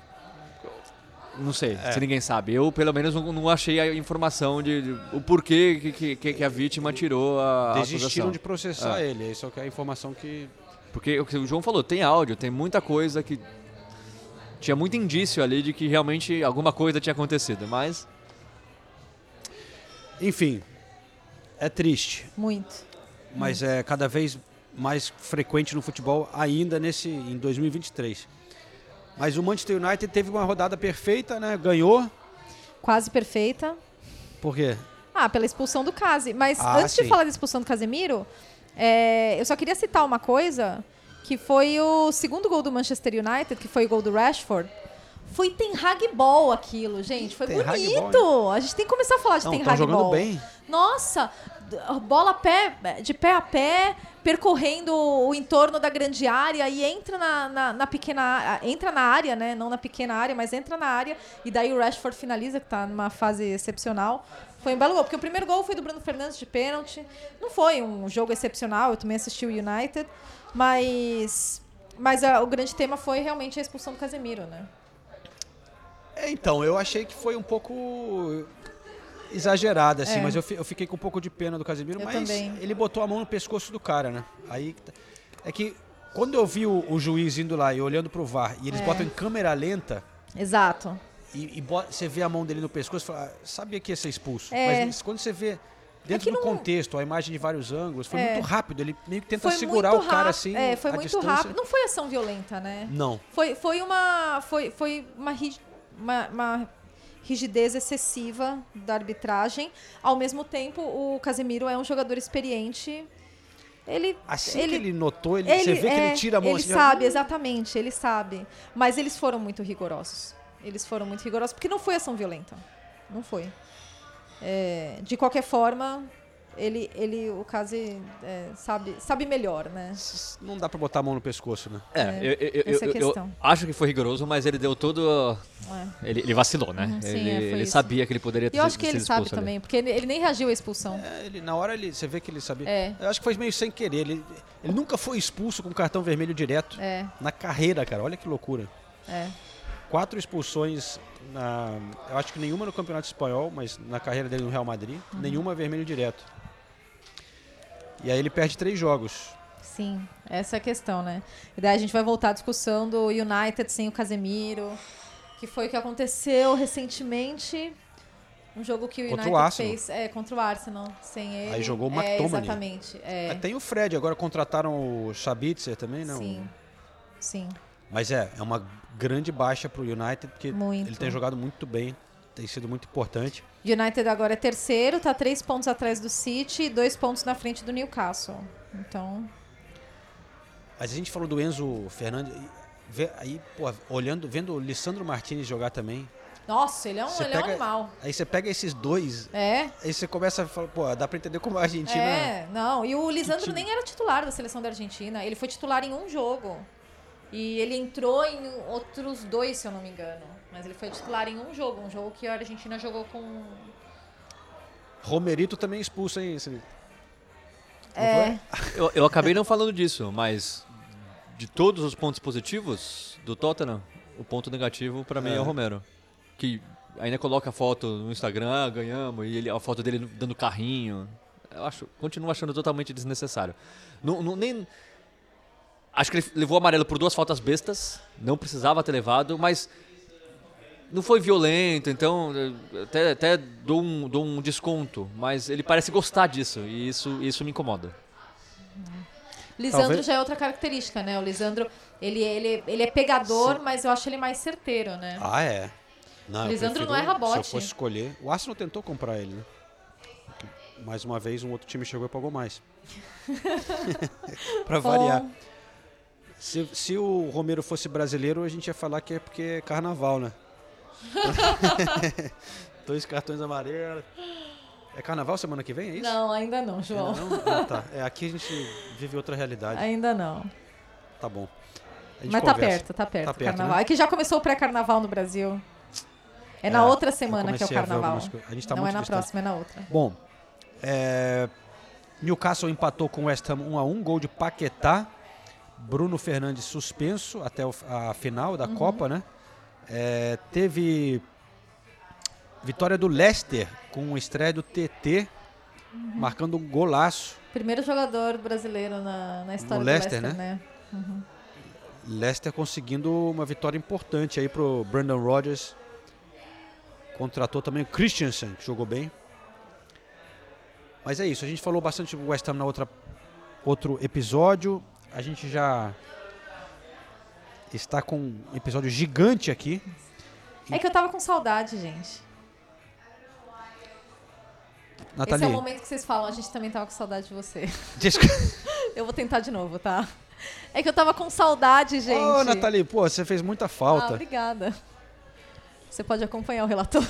não sei É. se ninguém sabe. Eu, pelo menos, não, não achei a informação de, de- o porquê que, que, que a vítima tirou a, Desistiram acusação. de processar É. ele. Isso é a informação que. Porque o que o João falou, tem áudio, tem muita coisa que. Tinha muito indício ali de que realmente alguma coisa tinha acontecido, mas. Enfim, é triste. Muito. Mas é cada vez mais frequente no futebol, ainda nesse em 2023. Mas o Manchester United teve uma rodada perfeita, né? Ganhou. Quase perfeita. Por quê? Ah, pela expulsão do Case. Mas Ah, antes sim. de falar da expulsão do Casemiro, é, eu só queria citar uma coisa, que foi o segundo gol do Manchester United, que foi o gol do Rashford. Foi Ten Hag Ball aquilo, gente. Foi bonito. A gente tem que começar a falar de Não, Ten tão Hag jogando Ball. bem. Nossa, bola pé, de pé a pé, percorrendo o entorno da grande área e entra na, na, na pequena entra na área, né? Não na pequena área, mas entra na área. E daí o Rashford finaliza, que tá numa fase excepcional. Foi um belo gol, porque o primeiro gol foi do Bruno Fernandes de pênalti. Não foi um jogo excepcional, eu também assisti o United, mas mas ah, o grande tema foi realmente a expulsão do Casemiro, né? É, então, eu achei que foi um pouco exagerada, assim, É. mas eu, eu fiquei com um pouco de pena do Casemiro, Eu mas também. ele botou a mão no pescoço do cara, né? Aí é que quando eu vi o, o juiz indo lá e olhando pro VAR e eles É. botam em câmera lenta Exato. e, e você vê a mão dele no pescoço, você fala, ah, sabia que ia ser expulso. É. Mas quando você vê Dentro do contexto, a imagem de vários ângulos, foi É. muito rápido. Ele meio que tenta Foi segurar o cara assim. É, foi muito distância. rápido. Não foi ação violenta, né? Não. Foi, foi uma. Foi, foi uma, uma, uma rigidez excessiva da arbitragem. Ao mesmo tempo, o Casemiro é um jogador experiente. Ele, Assim que ele notou, ele- você vê que ele tira a mão Ele assim, sabe, exatamente, ele sabe. Mas eles foram muito rigorosos. Eles foram muito rigorosos, porque não foi ação violenta. Não foi. É, de qualquer forma, ele, ele o Case é, sabe, sabe melhor, né? Não dá pra botar a mão no pescoço, né? É, eu, eu- eu- essa é a eu- eu questão. acho que foi rigoroso, mas ele deu todo. É. Ele, ele vacilou, né? Uhum, sim, ele é, ele sabia que ele poderia E ter eu acho que ele sabe ali. também, porque ele, ele nem reagiu à expulsão. É, ele, na hora ele, você vê que ele sabia. É. Eu acho que foi meio sem querer. Ele, ele nunca foi expulso com cartão vermelho direto É. na carreira, cara. Olha que loucura. É. Quatro expulsões na. Eu acho que nenhuma no Campeonato Espanhol, mas na carreira dele no Real Madrid, Uhum. nenhuma vermelho direto. E aí ele perde três jogos. Sim, essa é a questão, né? E daí a gente vai voltar à discussão do United sem o Casemiro, que foi o que aconteceu recentemente. Um jogo que o Contra o United Arsenal. fez é, contra o Arsenal, sem ele. Aí jogou o é, McTominay. Exatamente. É. Ah, Tem o Fred, agora contrataram o Sabitzer também, não? Sim. Sim. Mas é, é uma grande baixa pro United, porque Muito. ele tem jogado muito bem, tem sido muito importante. United agora é terceiro, tá três pontos atrás do City e dois pontos na frente do Newcastle. Então, Mas a gente falou do Enzo Fernandes, aí, pô, olhando, vendo o Lissandro Martinez jogar também. nossa, ele é um, você ele é um pega- animal. Aí você pega esses dois, É. aí você começa a falar, pô, dá pra entender como a Argentina. É, não. E o Lisandro nem era titular da seleção da Argentina. Ele foi titular em um jogo. E ele entrou em outros dois, se eu não me engano. Mas ele foi titular em um jogo. Um jogo que a Argentina jogou com. Romerito também expulso, hein? Esse- É. Eu, eu acabei não falando disso, mas de todos os pontos positivos do Tottenham, o ponto negativo pra mim é. É. o Romero. Que ainda coloca a foto no Instagram, "Ah, ganhamos, e ele, a foto dele dando carrinho. Eu acho, continuo achando totalmente desnecessário. Não, não- nem, acho que ele levou amarelo por duas faltas bestas, não precisava ter levado, mas não foi violento, então até, até dou, um, dou um desconto, mas ele parece gostar disso, e isso, isso me incomoda. Lisandro Talvez- já é outra característica, né? O Lisandro, ele, ele, ele é pegador, mas eu acho ele mais certeiro, né? Ah, é. Não, Lisandro prefiro- não erra bote. Se eu fosse escolher. O Arsenal tentou comprar ele, né? Mais uma vez, um outro time chegou e pagou mais. pra Bom. variar. Se, se o Romero fosse brasileiro, a gente ia falar que é porque é carnaval, né? Dois cartões amarelos. É carnaval semana que vem, é isso? Não, ainda não, João. Ainda não? Ah, tá. É, aqui a gente vive outra realidade. Ainda não. Tá bom. A Mas tá conversa. perto, tá perto. Tá o perto, carnaval. né? É que já começou o pré-carnaval no Brasil. É, na É, outra eu semana que é o a carnaval. coisas. A gente tá não muito é na distante. próxima, é na outra. Bom, é, Newcastle empatou com o West Ham 1 a 1 gol de Paquetá. Bruno Fernandes suspenso até a final da Uhum. Copa, né? É, teve vitória do Leicester com o estreia do TT, Uhum. marcando um golaço. Primeiro jogador brasileiro na, na história No do Leicester, Leicester, né? né? Uhum. Leicester conseguindo uma vitória importante aí pro Brandon Rodgers. Contratou também o Christensen, que jogou bem. Mas é isso, a gente falou bastante do West Ham na outra outro episódio. A gente já está com um episódio gigante aqui. É que eu tava com saudade, gente. Nathalie, Esse é o momento que vocês falam, a gente também tava com saudade de você. Desculpa. eu vou tentar de novo, tá? É que eu tava com saudade, gente. Ô, Nathalie, pô, você fez muita Ah, falta. obrigada. Você pode acompanhar o relator.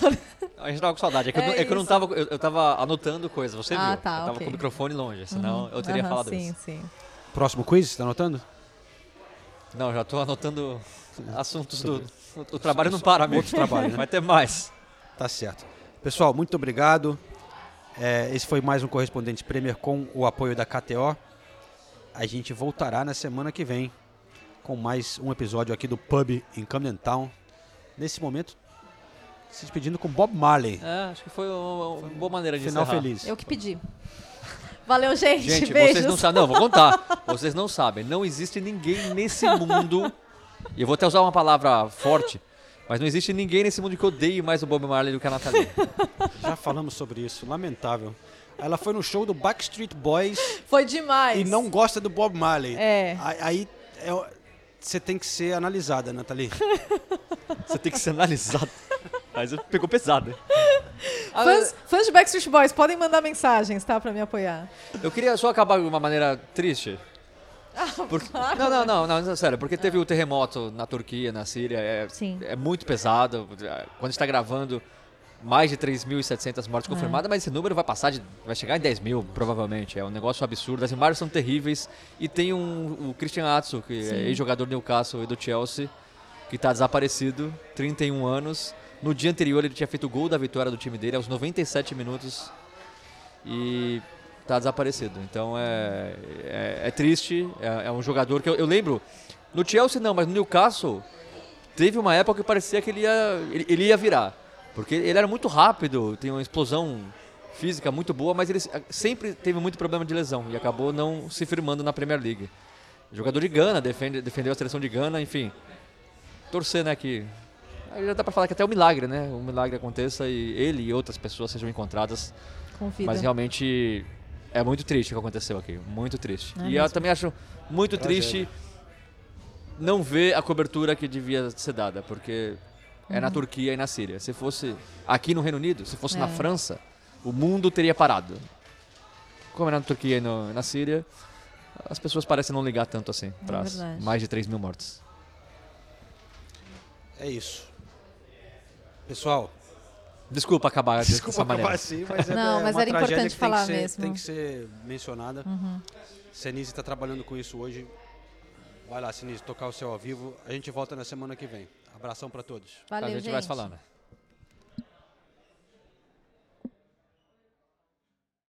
A gente tava com saudade. É que, eu, É não- é que eu não tava. Eu, eu tava anotando coisas, você Ah, viu? tá, eu tava ok. com o microfone longe, senão eu teria Aham, falado sim, isso. Sim, Próximo quiz, tá anotando? Não, já tô anotando assuntos do. O, trabalho não para, amigo. Outro trabalho, né? Vai ter mais. Tá certo. Pessoal, muito obrigado. É, esse foi mais um Correspondente Premier com o apoio da KTO. A gente voltará na semana que vem com mais um episódio aqui do Pub em Camden Town. Nesse momento, se despedindo com Bob Marley. É, acho que foi uma, uma boa maneira de Final encerrar. feliz. Eu que pedi. Valeu, gente. Gente, Beijos. vocês não sabem. Não, vou contar. Vocês não sabem. Não existe ninguém nesse mundo. E eu vou até usar uma palavra forte. Mas não existe ninguém nesse mundo que odeie mais o Bob Marley do que a Nathalie. Já falamos sobre isso, lamentável. Ela foi no show do Backstreet Boys Foi demais. e não gosta do Bob Marley. É. Aí- é- você tem que ser analisada, Nathalie. Você tem que ser analisado. Mas pegou pesado. Fãs, fãs de Backstreet Boys, podem mandar mensagens, tá? Pra me apoiar. Eu queria só acabar de uma maneira triste. Porque- claro. Não, não, não, não, não, sério, porque teve o terremoto na Turquia, na Síria, é, Sim. é muito pesado. Quando a gente está gravando, mais de 3.700 mortes É. confirmadas, mas esse número vai passar de, vai chegar em 10 mil, provavelmente. É um negócio absurdo. As imagens são terríveis. E tem um, o Christian Atsu, que Sim. é ex-jogador do Newcastle e do Chelsea, que está desaparecido, 31 anos. No dia anterior ele tinha feito o gol da vitória do time dele, aos 97 minutos. E tá desaparecido. Então é, é, é triste. É, é um jogador que eu, eu lembro. No Chelsea não, mas no Newcastle teve uma época que parecia que ele ia, ele, ele ia virar. Porque ele era muito rápido, tem uma explosão física muito boa, mas ele sempre teve muito problema de lesão e acabou não se firmando na Premier League. Jogador de Gana, defende, defendeu a seleção de Gana, enfim. Torcer, né, que aí já dá pra falar que até o milagre, né? O milagre aconteça e ele e outras pessoas sejam encontradas. Com vida. Mas realmente é muito triste o que aconteceu aqui, muito triste. É e eu mesmo. também acho muito Tragédia. triste não ver a cobertura que devia ser dada, porque é na Uhum. Turquia e na Síria. Se fosse aqui no Reino Unido, se fosse na É. França, o mundo teria parado. Como é na Turquia e no- na Síria, as pessoas parecem não ligar tanto assim para as verdade. mais de 3 mil mortes. É isso. Pessoal. Desculpa acabar Desculpa dessa acabar assim, mas é, Não, é mas uma era tragédia importante que tem falar que ser, mesmo. Tem que ser mencionada. Uhum. Senise está trabalhando com isso hoje. Vai lá, Senise, tocar o céu ao vivo. A gente volta na semana que vem. Abração para todos. Valeu, a gente vai gente. se falando.